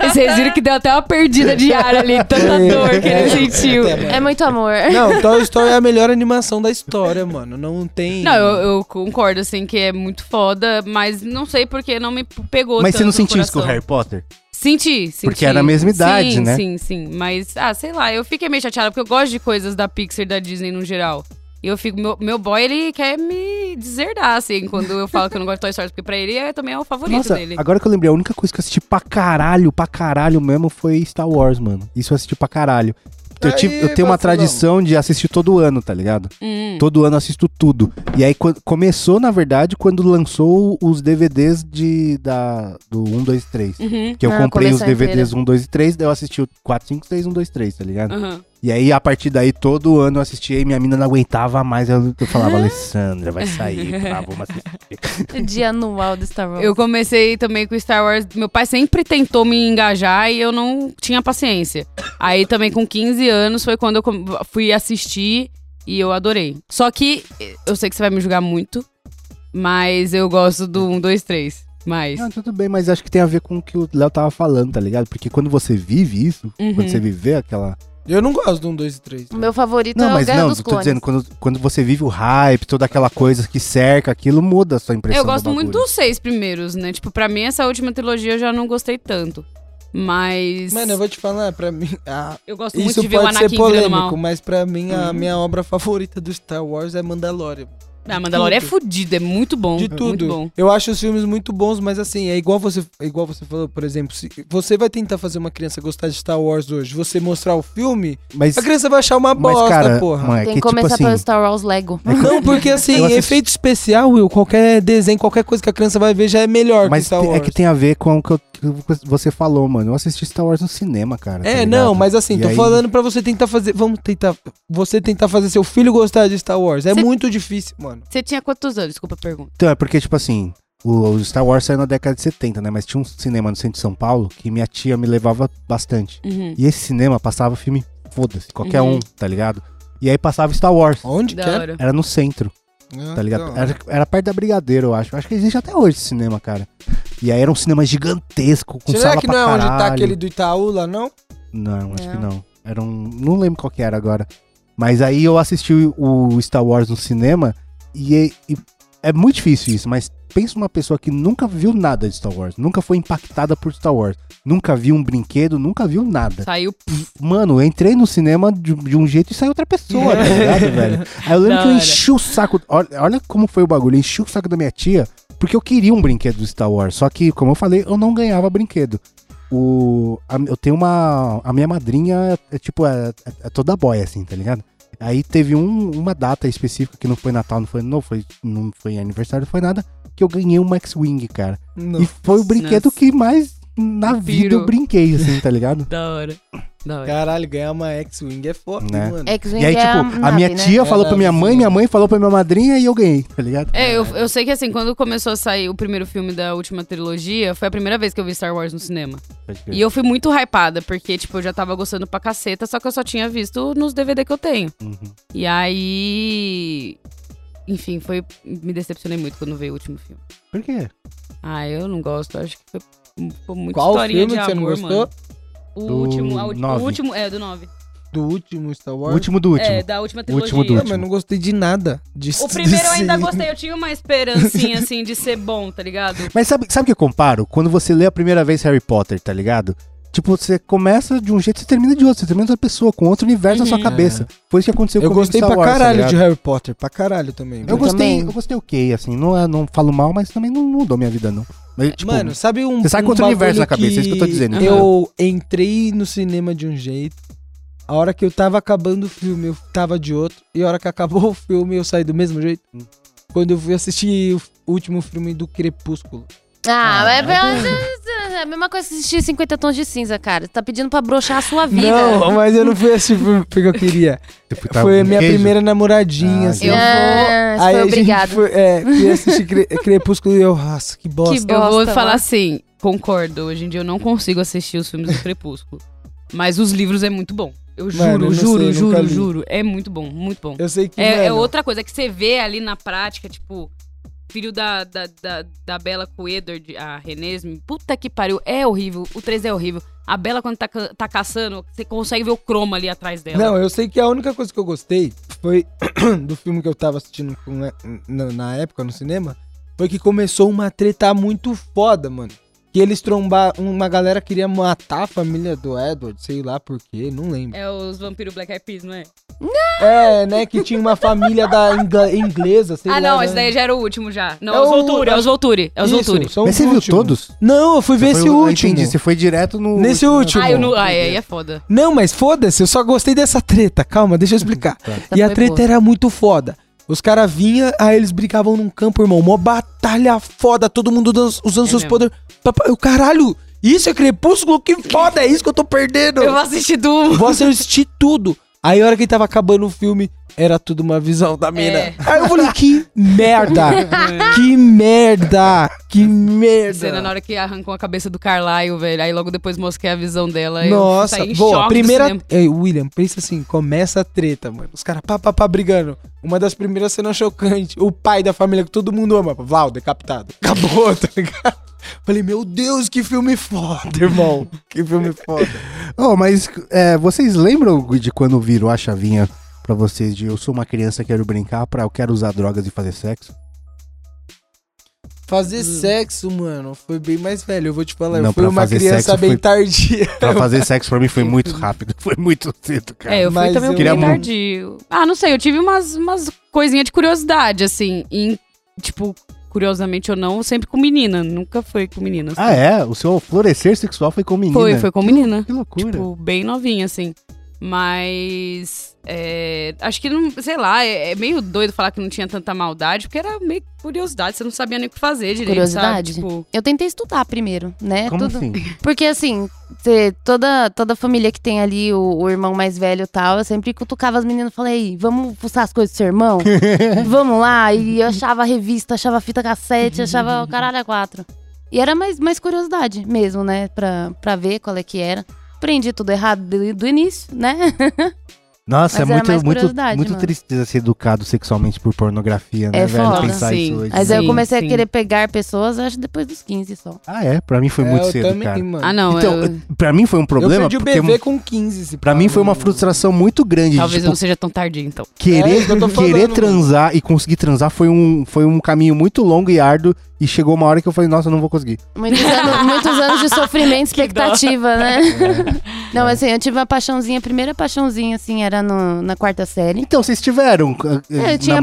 Vocês viram que deu até uma perdida de ar ali, tanta dor que ele sentiu. É muito amor. não, Toy Story é a melhor animação da história, mano. Não tem. Não, eu, eu concordo, assim, que é muito foda, mas não sei porque não me pegou Mas você não sentiu isso com o. Harry Potter? Senti, senti. Porque era a mesma idade, sim, né? Sim, sim, mas, ah, sei lá, eu fiquei meio chateada porque eu gosto de coisas da Pixar e da Disney no geral. E eu fico, meu, meu boy, ele quer me deserdar, assim, quando eu falo que eu não gosto de Toy Story, porque pra ele é, também é o favorito Nossa, dele. agora que eu lembrei, a única coisa que eu assisti pra caralho, pra caralho mesmo, foi Star Wars, mano. Isso eu assisti pra caralho. Eu, Aí, tive- eu tenho uma tradição de assistir todo ano, tá ligado? Hum. Todo ano eu assisto tudo. E aí quando- começou, na verdade, quando lançou os DVDs de, da, do 1, 2 e 3. Uhum. Que eu Ah, comprei os DVDs 1, 2 e 3, daí eu assisti o 4, 5, 6, 1, 2, 3, tá ligado? Aham. E aí, a partir daí, todo ano eu assistia e minha mina não aguentava mais. Eu, eu falava, Alessandra, vai sair, pá, vamos assistir. O dia anual do Star Wars. Eu comecei também com Star Wars. Meu pai sempre tentou me engajar e eu não tinha paciência. Aí também com 15 anos foi quando eu fui assistir e eu adorei. Só que eu sei que você vai me julgar muito, mas eu gosto do 1, 2, 3. Mais. Não, tudo bem, mas acho que tem a ver com o que o Léo tava falando, tá ligado? Porque quando você vive isso, Uhum. quando você viver aquela. Eu não gosto do 1, 2 e 3. O meu favorito Não, é o mas Guerra não, dos tô Clones. dizendo, quando, quando você vive o hype, toda aquela coisa que cerca aquilo, muda a sua impressão. Eu gosto do muito bagulho. dos seis primeiros, né? Tipo, pra mim, essa última trilogia eu já não gostei tanto. Mas. Mano, eu vou te falar, pra mim. a- eu gosto muito isso de ver o pode ser Anakin virando mal. polêmico, mas pra mim a Uhum. minha obra favorita do Star Wars é Mandalorian. Ah, Mandalorian é fudido, é muito bom. De é tudo. Muito bom. Eu acho os filmes muito bons, mas assim, é igual você, é igual você falou, por exemplo, se você vai tentar fazer uma criança gostar de Star Wars hoje, você mostrar o filme, Mas, a criança vai achar uma mas bosta, cara, porra. é Tem que, que começar tipo pelo assim, Star Wars Lego. Não, porque assim, assisti- efeito especial, Will, qualquer desenho, qualquer coisa que a criança vai ver já é melhor que mas Star te- Wars. é que tem a ver com o que, eu- que você falou, mano. Eu assisti Star Wars no cinema, cara. tá É, ligado? não, mas assim, E tô aí- falando pra você tentar fazer. Vamos tentar. Você tentar fazer seu filho gostar de Star Wars. É Cê- muito difícil, mano. Você tinha quantos anos? Desculpa a pergunta. Então, é porque, tipo assim, o, o Star Wars saiu na década de 70, né? Mas tinha um cinema no centro de São Paulo que minha tia me levava bastante. Uhum. E esse cinema passava filme, foda-se, qualquer Uhum. um, tá ligado? E aí passava Star Wars. Onde que é? hora. Era no centro, tá ligado? Era, era perto da Brigadeiro, eu acho. Acho que existe até hoje esse cinema, cara. E aí era um cinema gigantesco, com Será sala que pra não é onde tá aquele do Itaú lá, não? Não, acho que Não. não. Era um. Não lembro qual que era agora. Mas aí eu assisti o Star Wars no cinema e, é- e é muito difícil isso, mas pensa numa pessoa que nunca viu nada de Star Wars, nunca foi impactada por Star Wars, nunca viu um brinquedo, nunca viu nada. Saiu. Mano, eu entrei no cinema de, de um jeito e saiu outra pessoa, tá ligado, velho? Aí eu lembro Da que eu enchi o saco. Olha, olha como foi o bagulho, eu enchi o saco da minha tia, porque eu queria um brinquedo do Star Wars. Só que, como eu falei, eu não ganhava brinquedo. O, a- eu tenho uma. A minha madrinha é tipo, é, é- é toda boy, assim, tá ligado? Aí teve um- uma data específica que não foi Natal, não foi não foi, não foi aniversário, não foi nada, que eu ganhei um X-Wing, cara. Não. E foi o brinquedo Nossa. que mais na vida Piro. eu brinquei, assim, tá ligado? Da hora. Da hora. Caralho, ganhar uma X-Wing é foda, Né? mano. X-Wing E aí, é tipo, a nave, minha né? tia É falou pra minha mãe, minha mãe falou pra minha madrinha e eu ganhei, tá ligado? É, eu, eu sei que assim, quando começou a sair o primeiro filme da última trilogia, foi a primeira vez que eu vi Star Wars no cinema. E eu fui muito hypada, porque, tipo, eu já tava gostando pra caceta, só que eu só tinha visto nos DVD que eu tenho. Uhum. E aí. Enfim, foi. Me decepcionei muito quando veio o último filme. Por quê? Ah, eu não gosto. Acho que foi, foi muito Qual historinha filme de que você não amor, gostou? mano. O Do último, a ulti- nove. o último, é, do 9. Do último Star O Wars? último do último. É, da última O trilogia. último do Não, último. mas não gostei de nada disso. O primeiro eu ainda gostei, eu tinha uma esperancinha, assim, de ser bom, tá ligado? Mas sabe, sabe o que eu comparo? Quando você lê a primeira vez Harry Potter, tá ligado? Tipo, você começa de um jeito e você termina de outro. Você termina outra pessoa, com outro universo na sua Uhum. cabeça. Foi isso que aconteceu Eu comigo gostei com Star pra Wars, tá caralho ligado? de Harry Potter, pra caralho também. Eu velho. gostei, também. eu gostei ok, assim. Não, é- não falo mal, mas também não mudou minha vida, não. Mas, tipo, Mano, sabe um. você sai com um outro universo na cabeça, é isso que eu tô dizendo, entendeu? Eu entrei no cinema de um jeito, a hora que eu tava acabando o filme, eu tava de outro, e a hora que acabou o filme, eu saí do mesmo jeito. Hum. Quando eu fui assistir o último filme do Crepúsculo. Ah, Ah, é, é a mesma coisa que assistir 50 tons de cinza, cara. Você tá pedindo pra broxar a sua vida. Não, mas eu não fui assistir o filme porque eu queria. você tá Foi a minha queijo? primeira namoradinha, Ah, assim. Eu vou- Ah, Aí foi a gente obrigado. foi, é, fui assistir Cre- Crepúsculo e eu, nossa, que bosta. Que Eu vou bosta, falar assim, concordo. Hoje em dia eu não consigo assistir os filmes do Crepúsculo. Mas os livros é muito bom. Eu juro, Mano, eu juro, sei, juro, juro. É muito bom, muito bom. Eu sei que, É, é outra coisa que você vê ali na prática, tipo, filho da, da, da, da Bela com o Edward, a Renesme. Puta que pariu, é horrível. O 3 é horrível. A Bela, quando tá, tá caçando, você consegue ver o croma ali atrás dela. Não, eu sei que a única coisa que eu gostei foi do filme que eu tava assistindo com- né, na, na época no cinema. Foi que começou uma treta muito foda, mano. Que eles trombaram. Uma galera queria matar a família do Edward, sei lá por quê, não lembro. É os vampiros Black Eyed Peas, não é? É, né? Que tinha uma família da ingla- inglesa, sei ah, lá. não, né? esse daí já era o último já. Não, É é os o- Volturi, é os Volturi. É os Isso, Volturi. Mas você viu todos? Não, eu fui ver esse último. Entendi, você foi direto no... Nesse último. Ah, eu não, ai, aí é foda. Não, mas foda-se, eu só gostei dessa treta. Calma, deixa eu explicar. Tá. E a treta era muito foda. Os caras vinham, aí eles brigavam num campo, irmão. Uma batalha foda, todo mundo usando É seus poderes. Eu, caralho, isso é crepúsculo? Que foda, é isso que eu tô perdendo. Eu vou assistir do... Vou assistir tudo. Aí a hora que tava acabando o filme, era tudo uma visão da mina. É. Aí eu falei, que merda! que merda! Que merda! Cena na hora que arrancou a cabeça do Carlyle, velho. Aí logo depois mostrei a visão dela. eu Nossa, saí em boa. Primeira. Ei, William, pensa assim: começa a treta, mano. Os caras pá, pá, pá, brigando. Uma das primeiras cenas chocantes. O pai da família que todo mundo ama. Val, decapitado. Acabou, tá ligado? Falei, meu Deus, que filme foda, irmão. Que filme foda. Oh, mas é, vocês lembram de quando virou a chavinha pra vocês de eu sou uma criança, quero brincar, pra eu quero usar drogas e fazer sexo? Fazer sexo, mano, foi bem mais velho. Eu vou te falar. Não, eu fui uma fazer criança sexo bem foi- tardia. Pra fazer sexo pra mim foi muito rápido. Foi muito cedo, cara. É, eu fui Mas também um eu- Queria pouquinho muito- tardio. Ah, não sei, eu tive umas, umas coisinhas de curiosidade, assim. Em, tipo, curiosamente ou não, sempre com menina. Nunca foi com menina. assim. Ah, é? O seu florescer sexual foi com menina? Foi, foi com menina. Que loucura. Tipo, bem novinha, assim. Mas. é, acho que não. Sei lá, é, é meio doido falar que não tinha tanta maldade, porque era meio curiosidade, você não sabia nem o que fazer direito. Curiosidade? Sabe? Tipo, Eu tentei estudar primeiro, né? Como Tudo- assim? Porque assim, toda, toda família que tem ali o, o irmão mais velho e tal, eu sempre cutucava as meninas e falei, vamos fuçar as coisas do seu irmão? vamos lá. E eu achava a revista, achava fita cassete, achava o caralho a quatro. E era mais, mais curiosidade mesmo, né? Pra, pra ver qual é que era. Aprendi tudo errado do, do início, né? Nossa, Mas é muito, muito, muito mano. tristeza ser educado sexualmente por pornografia, né, É velho? foda. Pensar Sim. isso hoje. Mas aí eu Sim, comecei sim. a querer pegar pessoas, acho depois dos 15 só. Ah, é? Pra mim foi É, muito eu cedo, também, cara. mano. ah, não. Então, eu, pra mim foi um eu problema, perdi o porque bebê com 15. se pra mim foi uma frustração muito grande. de, talvez eu tipo, não seja tão tardio, então. É querer, eu tô falando, querer mano. transar e conseguir transar foi um, foi um caminho muito longo e árduo. E chegou uma hora que eu falei, nossa, eu não vou conseguir. Muitos anos, muitos anos de sofrimento e expectativa, né? Não, assim, eu tive uma paixãozinha, a primeira paixãozinha, assim, era no- na quarta série. Então, vocês tiveram É, eu tinha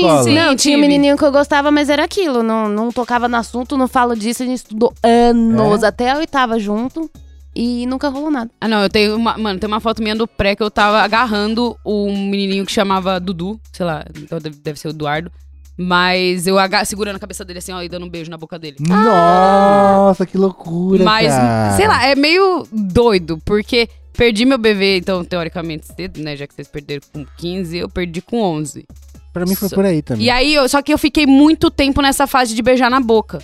escola? sim. Não, tinha um menininho que eu gostava, mas era aquilo. Não, não tocava no assunto, não falo disso. A gente estudou anos, É? até a oitava junto. E nunca rolou nada. Ah, não, eu tenho uma. Mano, tem uma foto minha do pré que eu tava agarrando um menininho que chamava Dudu, sei lá, então deve, deve ser o Eduardo. Mas eu segurando a cabeça dele assim, ó, e dando um beijo na boca dele. Nossa, que loucura, Mas, cara. sei lá, é meio doido, porque perdi meu bebê, então, teoricamente, cedo, né? Já que vocês perderam com 15, eu perdi com 11. Pra mim foi Só- por aí também. E aí, eu- só que eu fiquei muito tempo nessa fase de beijar na boca.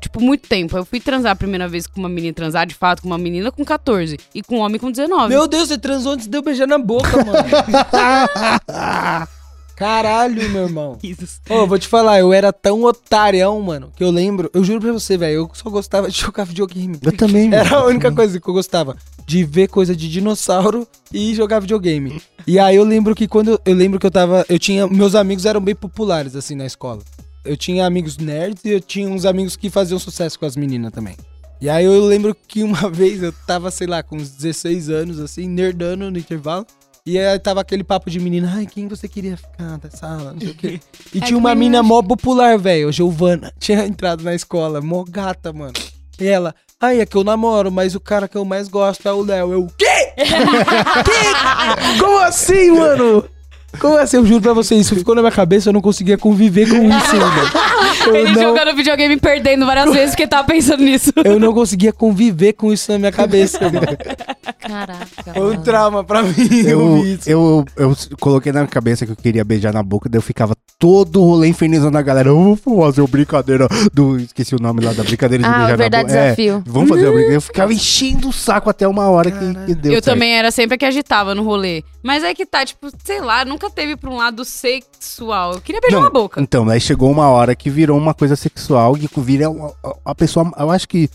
Tipo, muito tempo. Eu fui transar a primeira vez com uma menina, transar de fato com uma menina com 14 e com um homem com 19. Meu Deus, você transou antes de eu beijar na boca, mano. Caralho, meu irmão. Ô, eu vou te falar, eu era tão otarião, mano, que eu lembro, eu juro pra você, velho, eu só gostava de jogar videogame. Eu também, mano. Era a única coisa que eu gostava. De ver coisa de dinossauro e jogar videogame. E aí eu lembro que quando eu, eu lembro que eu tava. Eu tinha. Meus amigos eram bem populares, assim, na escola. Eu tinha amigos nerds e eu tinha uns amigos que faziam sucesso com as meninas também. E aí eu lembro que uma vez eu tava, sei lá, com uns 16 anos, assim, nerdando no intervalo. E aí tava aquele papo de menina, ai, quem você queria ficar da sala, não sei o quê. E É tinha uma menina- mina mó popular, velho, Giovana. Tinha entrado na escola, mó gata, mano. E ela, ai, é que eu namoro, mas o cara que eu mais gosto é o Léo. Eu, quê? quê? Como assim, mano? Como assim? Eu juro pra você, isso ficou na minha cabeça, eu não conseguia conviver com isso, mano. Eu Ele não, jogando videogame e perdendo várias vezes porque tava pensando nisso. eu não conseguia conviver com isso na minha cabeça, mano. Caraca. Foi um mano. trauma pra mim, eu, Eu, eu, eu coloquei na minha cabeça que eu queria beijar na boca, daí eu ficava todo o rolê infernizando a galera. Eu vou fazer uma brincadeira do. Esqueci o nome lá da brincadeira de Ah, beijar verdade, na boca. desafio. É, vamos fazer uma brincadeira. Eu ficava enchendo o saco até uma hora que, que deu. eu certo. também era sempre a que agitava no rolê. Mas é que tá, tipo, sei lá, nunca teve pra um lado sexual. Eu queria beijar Não, na boca. Então, aí chegou uma hora que virou uma coisa sexual e vira uma- a pessoa. Eu acho que.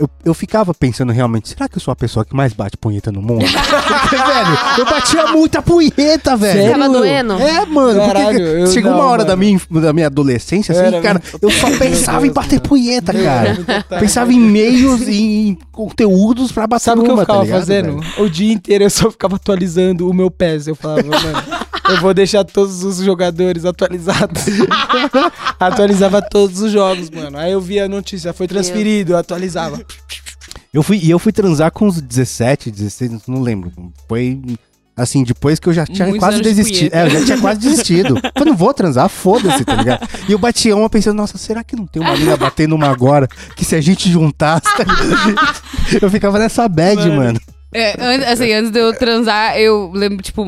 Eu, eu ficava pensando realmente, será que eu sou a pessoa que mais bate punheta no mundo? Porque, velho, eu batia muita punheta, velho. Sério? Tava doendo? É, mano, Caralho, chegou não, uma hora mano. da minha, da minha adolescência, assim, Era cara, muito eu só pensava em bater punheta, cara. Pensava em meios e em conteúdos pra bater Sabe o que eu uma, ficava tá ligado, fazendo? velho? O dia inteiro eu só ficava atualizando o meu PES. Eu falava, mano, eu vou deixar todos os jogadores atualizados. Atualizava todos os jogos, mano. Aí eu via a notícia, foi transferido, eu atualizava. Eu fui, e eu fui transar com uns 17, 16, não lembro. Foi assim, depois que eu já tinha Muitos quase de desistido. É, eu já tinha quase desistido. Eu não vou transar, foda-se, tá ligado? E eu batia uma pensando, nossa, será que não tem uma mina batendo uma agora? Que se a gente juntasse. tá eu ficava nessa bad, mano. É, an- assim, antes de eu transar, eu lembro, tipo.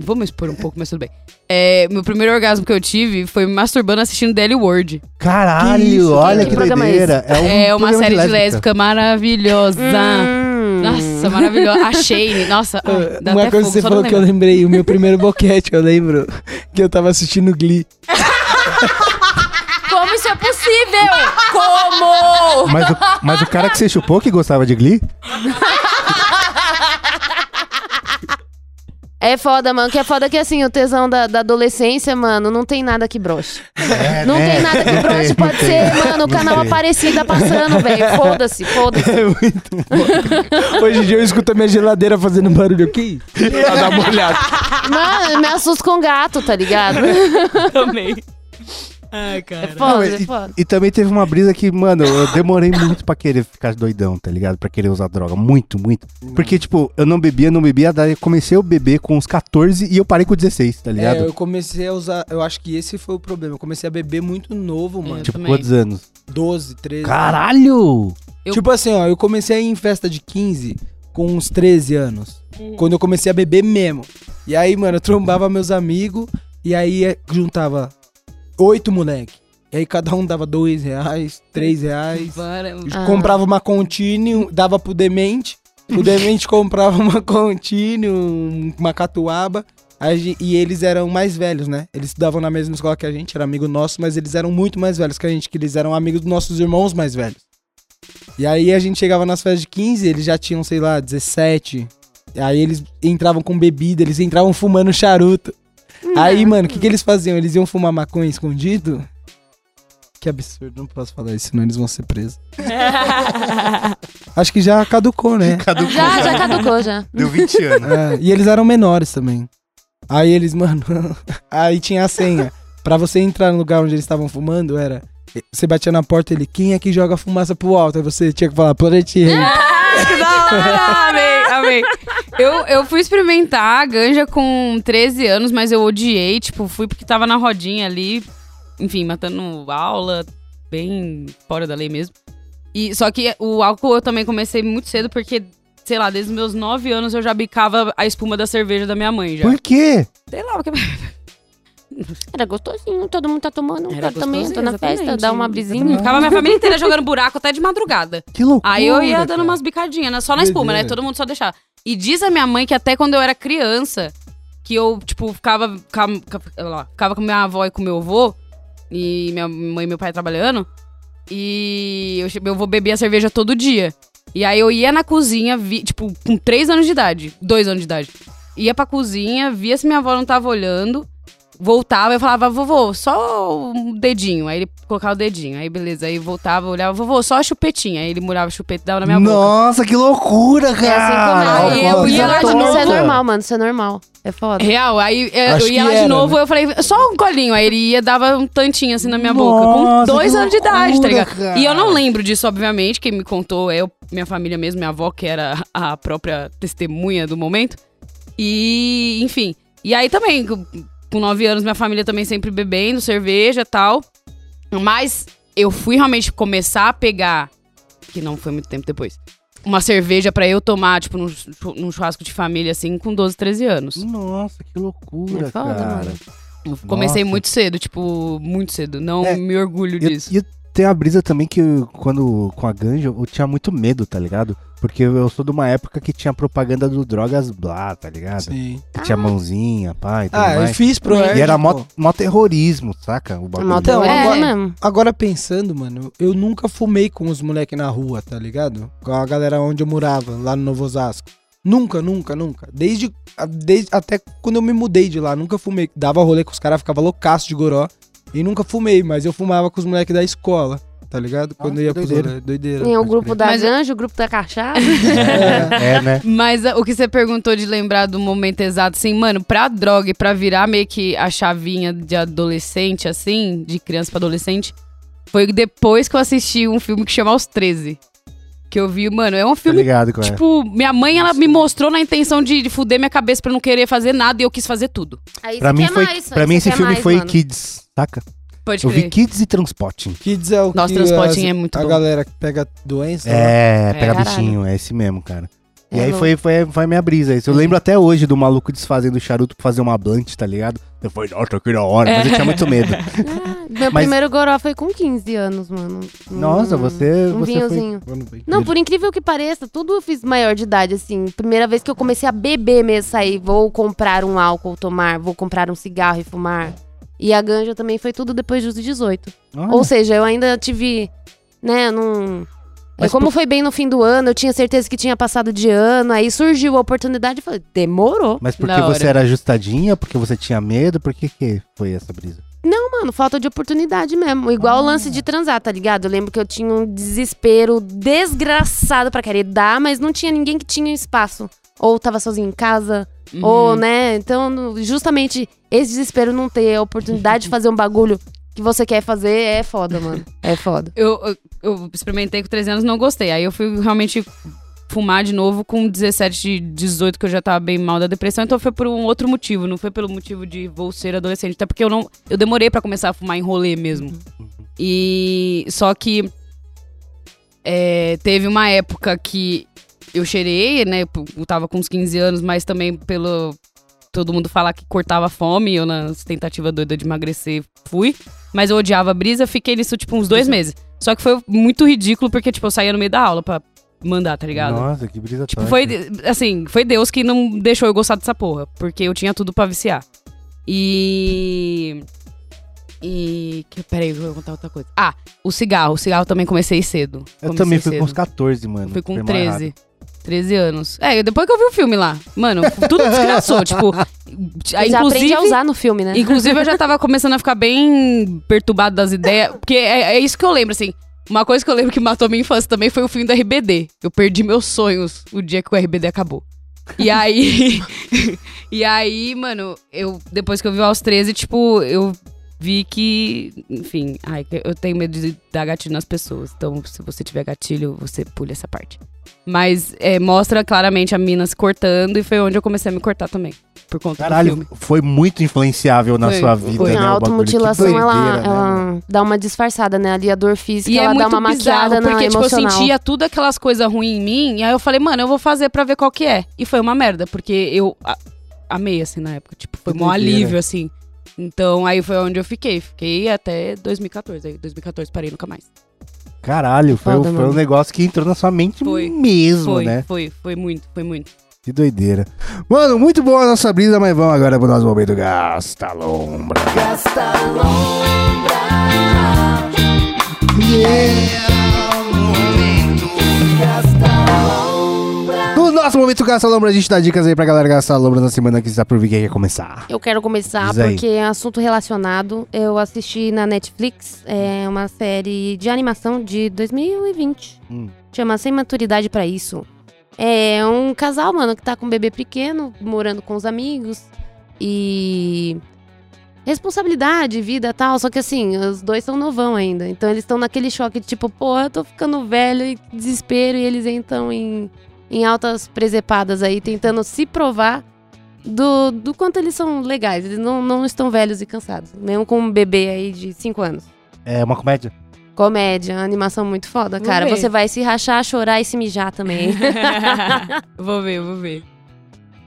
Vamos expor um pouco, mas tudo bem. É, meu primeiro orgasmo que eu tive foi me masturbando assistindo Daily World. Caralho, Que isso, olha que Que é doideira. É, um é uma série de lésbica. lésbica maravilhosa. Hum. Nossa, maravilhosa. A Shane, nossa, ai, dá Uma até coisa fogo que você falou que eu lembrei, o meu primeiro boquete, eu lembro que eu tava assistindo Glee. Como isso é possível? Como? Mas o, mas o cara que você chupou que gostava de Glee? É, foda, mano. Que é foda que assim, o tesão da, da adolescência, mano, não tem nada que broche. É, Não né? tem nada que broche. Pode não ser, tem. mano, o canal. Aparecida passando, velho. Foda-se, foda-se. É muito bom. Hoje em dia eu escuto a minha geladeira fazendo barulho aqui. Pra dar uma olhada. Mano, eu me assusto com gato, tá ligado? Também. Ai, É cara. foda, Não, é e, foda. e também teve uma brisa que, mano, eu demorei muito pra querer ficar doidão, tá ligado? Pra querer usar droga. Muito, muito. Porque, tipo, eu não bebia, não bebia, daí eu comecei a beber com uns 14 e eu parei com 16, tá ligado? É, eu comecei a usar. Eu acho que esse foi o problema. Eu comecei a beber muito novo, mano. Eu tipo, também. quantos anos? 12, 13. Caralho! Eu- Tipo assim, ó, eu comecei a ir em festa de 15 com uns 13 anos. Quando eu comecei a beber mesmo. E aí, mano, eu trombava meus amigos e aí eh, juntava oito moleque. E aí cada um dava dois reais, três reais. Para- Ah. Comprava uma continue, dava pro demente. O demente comprava uma continue, um- uma catuaba. Aí e eles eram mais velhos, né? Eles estudavam na mesma escola que a gente, era amigo nosso, mas eles eram muito mais velhos que a gente, que eles eram amigos dos nossos irmãos mais velhos. E aí a gente chegava nas festas de 15, eles já tinham, sei lá, 17. Aí eles entravam com bebida, eles entravam fumando charuto. Aí, mano, o que, que eles faziam? Eles iam fumar maconha escondido? Que absurdo, não posso falar isso, senão eles vão ser presos. Acho que já caducou, né? Caducou. Já, já caducou, já. Deu 20 anos. É, e eles eram menores também. Aí eles, mano. aí tinha a senha. Pra você entrar no lugar onde eles estavam fumando, era. Você batia na porta ele, quem é que joga fumaça pro alto? Aí você tinha que falar, Planet Rei. Ah, que da hora! Amei. Eu, eu fui experimentar a ganja com 13 anos, mas eu odiei. Tipo, fui porque tava na rodinha ali, enfim, matando aula, bem fora da lei mesmo. E, só que o álcool eu também comecei muito cedo, porque, sei lá, desde os meus 9 anos eu já bicava a espuma da cerveja da minha mãe já. Por quê? Sei lá, porque. Era gostosinho, todo mundo tá tomando. Era Quero também, tô na festa, dá uma brisinha. Ficava minha família inteira jogando buraco até de madrugada. Que loucura. Aí eu ia dando cara. umas bicadinhas, né? Só na espuma, né? Todo mundo só deixar. E diz a minha mãe que até quando eu era criança, que eu, tipo, ficava, ficava, ficava com minha avó e com meu avô, e minha mãe e meu pai trabalhando, e eu, meu avô bebia cerveja todo dia. E aí eu ia na cozinha, vi, tipo, com 3 anos de idade, 2 anos de idade. Ia pra cozinha, via se minha avó não tava olhando, voltava e falava, vovô, só um dedinho. Aí ele colocava o dedinho, aí beleza. Aí voltava, olhava, vovô, só a chupetinha. Aí ele murava a chupeta e dava na minha boca. Nossa, que loucura, É assim cara. como Aí eu ia lá de Isso novo. é normal, mano. Isso é normal. É foda. Real, aí é, Acho eu ia lá de era, novo, né? eu falei, só um colinho. Aí ele ia, dava um tantinho assim na minha boca. Nossa, Com dois anos de idade, tá loucura, ligado? cara. E eu não lembro disso, obviamente. Quem me contou é eu- minha família mesmo, minha avó, que era a própria testemunha do momento. E, enfim. E aí também, com com nove anos, minha família também sempre bebendo cerveja e tal. Mas eu fui realmente começar a pegar, que não foi muito tempo depois, uma cerveja pra eu tomar, tipo, num, chu- num churrasco de família, assim, com 12, 13 anos. Nossa, que loucura, É foda, cara. mano. Comecei Nossa. muito cedo, tipo, muito cedo. Não É, me orgulho E, disso. e tem a brisa também que eu- quando com a ganja eu tinha muito medo, tá ligado? Porque eu sou de uma época que tinha propaganda do Drogas Blá, tá ligado? Sim. Que tinha mãozinha, pai, e Ah, eu mais. fiz pro E era mó, mó terrorismo, saca? O bagulho. Então, é, agora- mesmo. Agora pensando, mano, eu nunca fumei com os moleques na rua, tá ligado? Com a galera onde eu morava, lá no Novo Osasco. Nunca, nunca, nunca. Desde, desde até quando eu me mudei de lá, nunca fumei. Dava rolê com os caras, ficava loucaço de goró. E nunca fumei, mas eu fumava com os moleques da escola, tá ligado? Quando eu ia que pro doideira. rolê. Doideira. Tem o pode grupo crer. da Mas- ganja, o grupo da cachaça. É. É, né? Mas ah, o que você perguntou de lembrar do momento exato, assim, mano, pra droga e pra virar meio que a chavinha de adolescente, assim, de criança pra adolescente, foi depois que eu assisti um filme que chama Aos 13. Que eu vi, mano, é um Tá filme ligado, qual é? Tipo, minha mãe, ela me mostrou na intenção de, de fuder minha cabeça pra eu não querer fazer nada e eu quis fazer tudo. Aí Pra você mim, quer foi, mais, pra mim esse filme mais, foi mano. Kids, saca? Pode Eu vi. Kids e Transporting. Kids é o Nossa, que Transporting as- é muito a bom. galera que pega doença. né? É, pega caralho. bichinho, é esse mesmo, cara. E É aí louco. foi, foi, foi a minha brisa. Isso. Eu lembro até hoje do maluco desfazendo charuto pra fazer uma blunt, tá ligado? Eu falei, nossa, que da hora, mas eu tinha muito medo. Ah, meu Mas- primeiro goró foi com 15 anos, mano. Um- Nossa, você, Um você foi... vinhozinho. Bem. Não, por incrível que pareça, tudo eu fiz maior de idade, assim. Primeira vez que eu comecei a beber mesmo, sair, vou comprar um álcool, tomar, vou comprar um cigarro e fumar. E a ganja também foi tudo depois dos 18. Olha, Ou seja, eu ainda tive, né, não... É Mas como por- foi bem no fim do ano, eu tinha certeza que tinha passado de ano, aí surgiu a oportunidade e falei, demorou. Mas porque você era ajustadinha, porque você tinha medo, por que que foi essa brisa? Não, mano, falta de oportunidade mesmo. Igual o lance de transar, tá ligado? Eu lembro que eu tinha um desespero desgraçado pra querer dar, mas não tinha ninguém que tinha espaço. Ou tava sozinho em casa, Uhum. ou, né? Então, justamente esse desespero não ter a oportunidade de fazer um bagulho que você quer fazer é foda, mano. É foda. Eu, eu, eu experimentei com 13 anos não gostei. Aí eu fui realmente fumar de novo com 17, 18, que eu já tava bem mal da depressão. Então foi por um outro motivo. Não foi pelo motivo de vou ser adolescente. Até porque eu não. Eu demorei pra começar a fumar em rolê mesmo. E. Só que. é, teve uma época que eu cheirei, né? Eu tava com uns 15 anos, mas também pelo. Todo mundo falar que cortava fome, eu na tentativa doida de emagrecer fui. Mas eu odiava a brisa, fiquei nisso, tipo, uns dois meses. Só que foi muito ridículo, porque, tipo, eu saía no meio da aula pra mandar, tá ligado? Nossa, que brisa Tipo, foi, assim, foi Deus que não deixou eu gostar dessa porra. Porque eu tinha tudo pra viciar. E. E. Que, peraí, eu vou contar outra coisa. Ah, o cigarro. O cigarro também comecei cedo. Eu Comecei também fui cedo. com uns 14, mano. Fui com Foi mais 13. rápido. 13 anos. É, depois que eu vi o filme lá. Mano, tudo desgraçou. tipo. Já aprende inclusive, a usar no filme, né? Inclusive, eu já tava começando a ficar bem perturbado das ideias. Porque é, é isso que eu lembro, assim. Uma coisa que eu lembro que matou minha infância também foi o fim do RBD. Eu perdi meus sonhos o dia que o RBD acabou. E aí. e aí, mano, eu. Depois que eu vi aos 13, tipo, eu vi que. Enfim, ai, que eu tenho medo de dar gatilho nas pessoas. Então, se você tiver gatilho, você pule essa parte. Mas é, mostra claramente a mina se cortando e foi onde eu comecei a me cortar também. Por conta do Caralho, filme. foi muito influenciável na Foi, sua vida, foi. né? a automutilação, ela, né, ela dá uma disfarçada, né? Ali a dor física, E é ela muito dá uma maquiada bizarro, na porque, tipo, eu emocional. sentia tudo aquelas coisas ruins em mim, e aí eu falei, mano, eu vou fazer pra ver qual que é. E foi uma merda, porque eu a- amei, assim, na época. Tipo, foi Que um alívio, assim. Então, aí foi onde eu fiquei. Fiquei até 2014. Aí, 2014, parei nunca mais. Caralho, foi, Foda, foi um negócio que entrou na sua mente Foi. mesmo, Foi, né? foi, foi muito, foi muito. Que doideira. Mano, muito boa a nossa brisa, mas vamos agora pro nosso momento Gasta Lombra. No nosso momento Gasta Lombra, a gente dá dicas aí pra galera gastar lombra na semana que está por vir quem quer começar. Eu quero começar Diz aí. porque é assunto relacionado. Eu assisti na Netflix é uma série de animação de 2020. Hum. Chama Sem Maturidade pra Isso. É um casal, mano, que tá com um bebê pequeno, morando com os amigos. E. Responsabilidade, vida tal. Só que assim, os dois são novão ainda. Então eles estão naquele choque de tipo, pô, eu tô ficando velho e desespero. E eles entram em, em altas presepadas aí, tentando se provar do, do quanto eles são legais. Eles não, não estão velhos e cansados. Mesmo com um bebê aí de 5 anos. É uma comédia? Comédia, animação muito foda, Vou cara. ver. Você vai se rachar, chorar e se mijar também. vou ver, vou ver.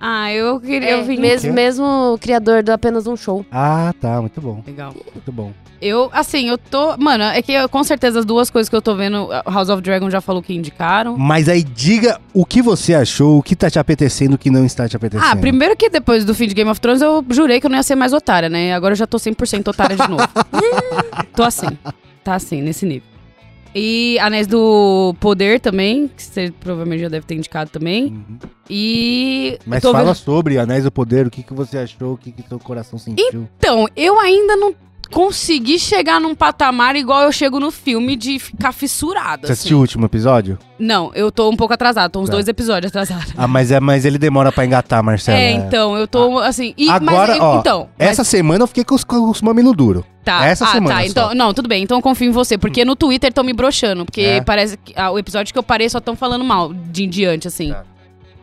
Ah, eu queria. É, eu vim. mesmo, quê? mesmo criador do Apenas Um Show. Ah, tá, muito bom, Legal. muito bom. Eu, assim, eu tô. Mano, é que eu, com certeza as duas coisas que eu tô vendo, House of Dragon já falou que indicaram. Mas aí diga o que você achou, o que tá te apetecendo, o que não está te apetecendo. Ah, primeiro que depois do fim de Game of Thrones eu jurei que eu não ia ser mais otária, né? Agora eu já tô 100% otária de novo. tô assim. Tá assim, nesse nível. E Anéis do Poder também, que você provavelmente já deve ter indicado também. Uhum. E. Mas fala vendo- sobre Anéis do Poder, o que, que você achou, o que, que seu coração sentiu. Então, eu ainda não consegui chegar num patamar igual eu chego no filme de ficar fissurada. Você assim. assistiu o último episódio? Não, eu tô um pouco atrasada, tô uns Tá. dois episódios atrasada. Ah, mas, é, mas ele demora pra engatar, Marcelo. É, então, eu tô assim. E, Agora, mas, ó, então, mas- Essa semana eu fiquei com os, com os mamilos duros. Tá, Essa ah, semana tá. Então, não, tudo bem. Então eu confio em você. Porque no Twitter estão me broxando. Porque É? parece que ah, o episódio que eu parei só estão falando mal de em diante, assim. Tá.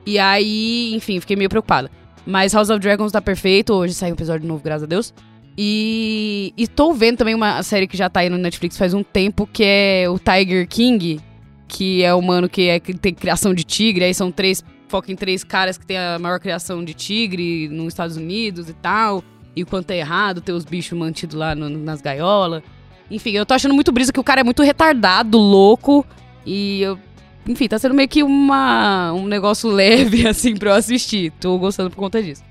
E aí, enfim, fiquei meio preocupada. Mas House of Dragons tá perfeito. Hoje saiu um episódio novo, graças a Deus. E, e tô vendo também uma série que já tá aí no Netflix faz um tempo, que é o Tiger King. Que é o mano que, é, que tem criação de tigre. Aí são três, foca em três caras que tem a maior criação de tigre nos Estados Unidos e tal. E o quanto é errado ter os bichos mantidos lá no- nas gaiolas. Enfim, eu tô achando muito brisa que o cara é muito retardado, louco. E eu. Enfim, tá sendo meio que uma, um negócio leve, assim, pra eu assistir. Tô gostando por conta disso.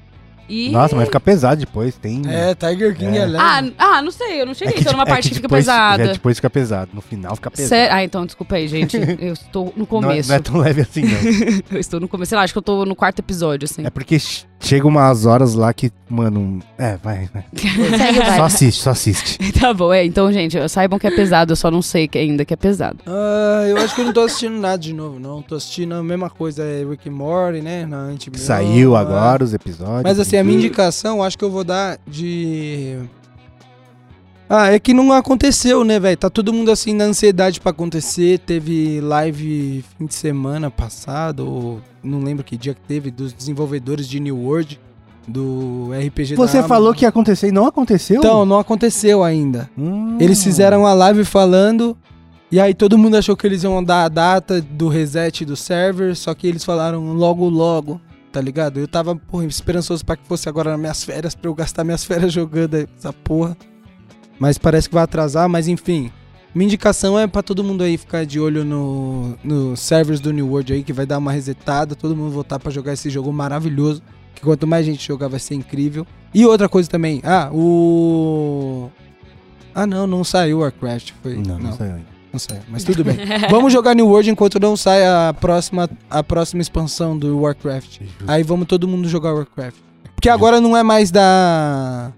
E... Nossa, mas fica pesado depois, tem... É, Tiger King É. é, leve. Ah, ah, não sei, eu não cheguei. Tô numa é parte que, fica depois, pesada. É, depois fica pesado, no final fica pesado. Sério? Ah, então, desculpa aí, gente. Eu estou no Não é, começo. não é tão leve assim, não. Eu estou no começo. Sei lá, acho que eu tô no quarto episódio, assim. É porque chega umas horas lá que, mano. É, vai, vai. Segue o Só assiste, só assiste. tá bom, é. Então, gente, saibam que é pesado, eu só não sei que ainda que é pesado. Ah, eu acho que eu não tô assistindo nada de novo, não. Tô assistindo a mesma coisa, é Rick and Morty, né? Na HBO. Saiu agora os episódios. Mas assim, a minha indicação, acho que eu vou dar de. Ah, é que não aconteceu, né, velho? Tá todo mundo assim na ansiedade pra acontecer. Teve live fim de semana passado, ou não lembro que dia que teve, dos desenvolvedores de New World, do RPG da Você Amazon. falou que ia acontecer e não aconteceu? Então, não aconteceu ainda. Hum. Eles fizeram a live falando, e aí todo mundo achou que eles iam dar a data do reset do server, só que eles falaram logo, logo, tá ligado? Eu tava, porra, esperançoso pra que fosse agora nas minhas férias, pra eu gastar minhas férias jogando essa porra. Mas parece que vai atrasar, mas enfim. Minha indicação é pra todo mundo aí ficar de olho no, no servers do New World aí, que vai dar uma resetada, todo mundo voltar pra jogar esse jogo maravilhoso. Que quanto mais gente jogar vai ser incrível. E outra coisa também, ah, o. Ah não, não saiu o Warcraft. Foi... Não, não, saiu ainda. Não sei, mas tudo bem. vamos jogar New World enquanto não sai a próxima, a próxima expansão do Warcraft. Aí vamos todo mundo jogar Warcraft. Porque agora não é mais da.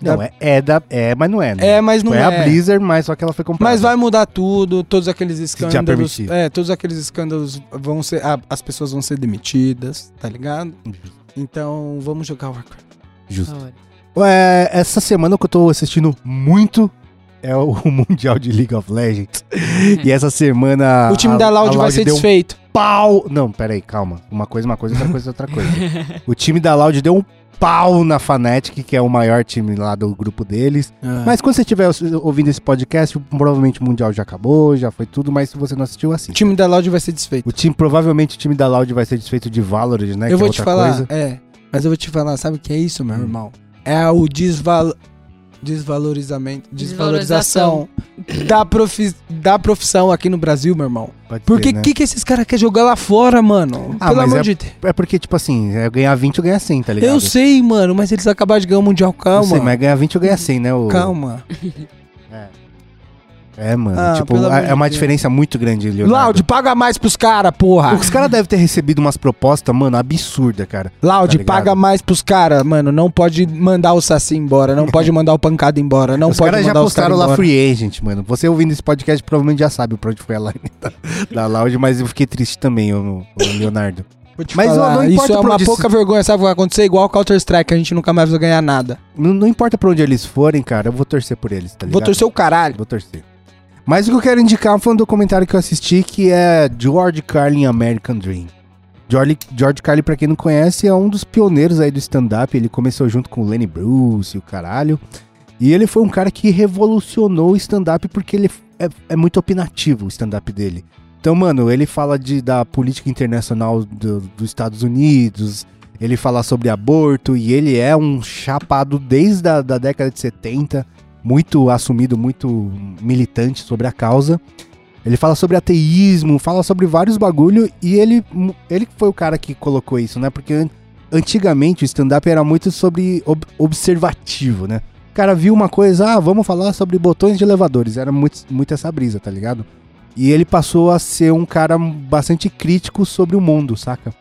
Não, é, é da. É, mas não é, né? É, mas não Foi é. a Blizzard, mas só que ela foi comprada. Mas vai mudar tudo, todos aqueles escândalos. permitido. É, todos aqueles escândalos vão ser. ah, as pessoas vão ser demitidas, tá ligado? Então vamos jogar Warcraft. Justo. É, essa semana que eu tô assistindo muito é o Mundial de League of Legends. e essa semana. o time a- da Loud vai ser deu um desfeito. pau. Não, peraí, calma. Uma coisa, é uma coisa, outra coisa, é outra coisa. o time da Loud deu um pau na Fnatic, que é o maior time lá do grupo deles. Ah. Mas quando você estiver ouvindo esse podcast, provavelmente o Mundial já acabou, já foi tudo, mas se você não assistiu, o assiste. time da Loud vai ser desfeito. O time, provavelmente o time da Loud vai ser desfeito de Valorant, né? eu que vou é te falar, coisa. é. Mas eu vou te falar, sabe o que é isso, meu Hum. irmão? É o desval... desvalorizamento, desvalorização da, profi... da profissão aqui no Brasil, meu irmão. Pode Porque que né? que esses caras querem jogar lá fora, mano? Ah, Pelo mas amor é- de Deus. É porque, tipo assim, é ganhar 20 ou ganhar 100, tá ligado? Eu sei, mano, mas eles acabaram de ganhar o Mundial, Eu calma. sei, mas ganhar 20 ou ganhar 100, né? O... Calma. É, mano. Ah, tipo, pelo amor é de uma Deus. diferença muito grande, Leonardo. Loud, paga mais pros caras, porra. Os caras devem ter recebido umas propostas, mano, absurda, cara. Loud, Tá paga mais pros caras, mano. Não pode mandar o Saci embora, não pode mandar o Pancada embora, não os pode caras já mandar os caras postaram lá. Free Agent, mano. Você ouvindo esse podcast provavelmente já sabe pra onde foi a line da, da Loud, mas eu fiquei triste também, o, Leonardo. Vou te Mas falar, não importa isso é pra uma pouca vergonha, sabe o que vai acontecer? Igual o Counter-Strike, a gente nunca mais vai ganhar nada. Não, não importa pra onde eles forem, cara, eu vou torcer por eles, tá ligado? Vou torcer o caralho. Vou torcer. Mas o que eu quero indicar foi um documentário que eu assisti que é George Carlin American Dream. George, George Carlin, pra quem não conhece, é um dos pioneiros aí do stand-up. Ele começou junto com o Lenny Bruce e o caralho. E ele foi um cara que revolucionou o stand-up porque ele é, é muito opinativo o stand-up dele. Então, mano, ele fala de, da política internacional do- dos Estados Unidos, ele fala sobre aborto e ele é um chapado desde a da década de 70 muito assumido, muito militante sobre a causa. Ele fala sobre ateísmo, fala sobre vários bagulho e ele, ele foi o cara que colocou isso, né? Porque an- antigamente o stand-up era muito sobre ob- observativo, né? O cara viu uma coisa, ah, vamos falar sobre botões de elevadores. Era muito, muito essa brisa, tá ligado? E ele passou a ser um cara bastante crítico sobre o mundo, saca?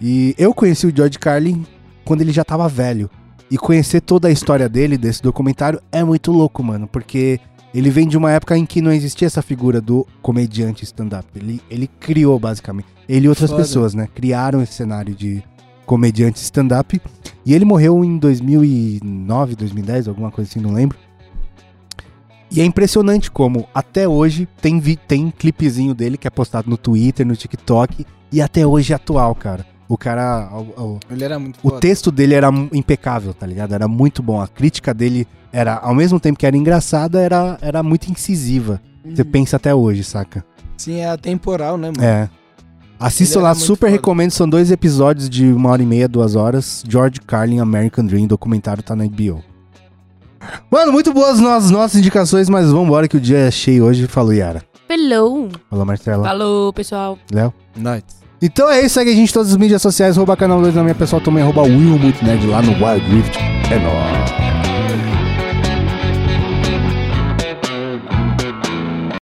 E eu conheci o George Carlin quando ele já tava velho. E conhecer toda a história dele, desse documentário, é muito louco, mano. Porque ele vem de uma época em que não existia essa figura do comediante stand-up. Ele, ele criou, basicamente. Ele e outras Foda. pessoas, né? Criaram esse cenário de comediante stand-up. E ele morreu em 2009, 2010, alguma coisa assim, não lembro. E é impressionante como, até hoje, tem, vi tem clipezinho dele que é postado no Twitter, no TikTok. E até hoje é atual, cara. O cara... o- o- Ele era muito o foda. texto dele era impecável, tá ligado? Era muito bom. A crítica dele era, ao mesmo tempo que era engraçada, era, era muito incisiva. Uhum. Você pensa até hoje, saca? Sim, é atemporal, né, mano? É. Assistam Ele lá, super foda. recomendo. São dois episódios de uma hora e meia, duas horas. George Carlin, American Dream, documentário tá na HBO. Mano, muito boas as nossas indicações, mas vambora que o dia é cheio hoje. Falou, Yara. Hello. Falou, Marcela. Falou, pessoal. Léo. Nice. Então é isso, segue a gente todas as mídias sociais, arroba canal 2 na minha pessoal também, arroba Will Muito lá no Wild Rift. É nóis.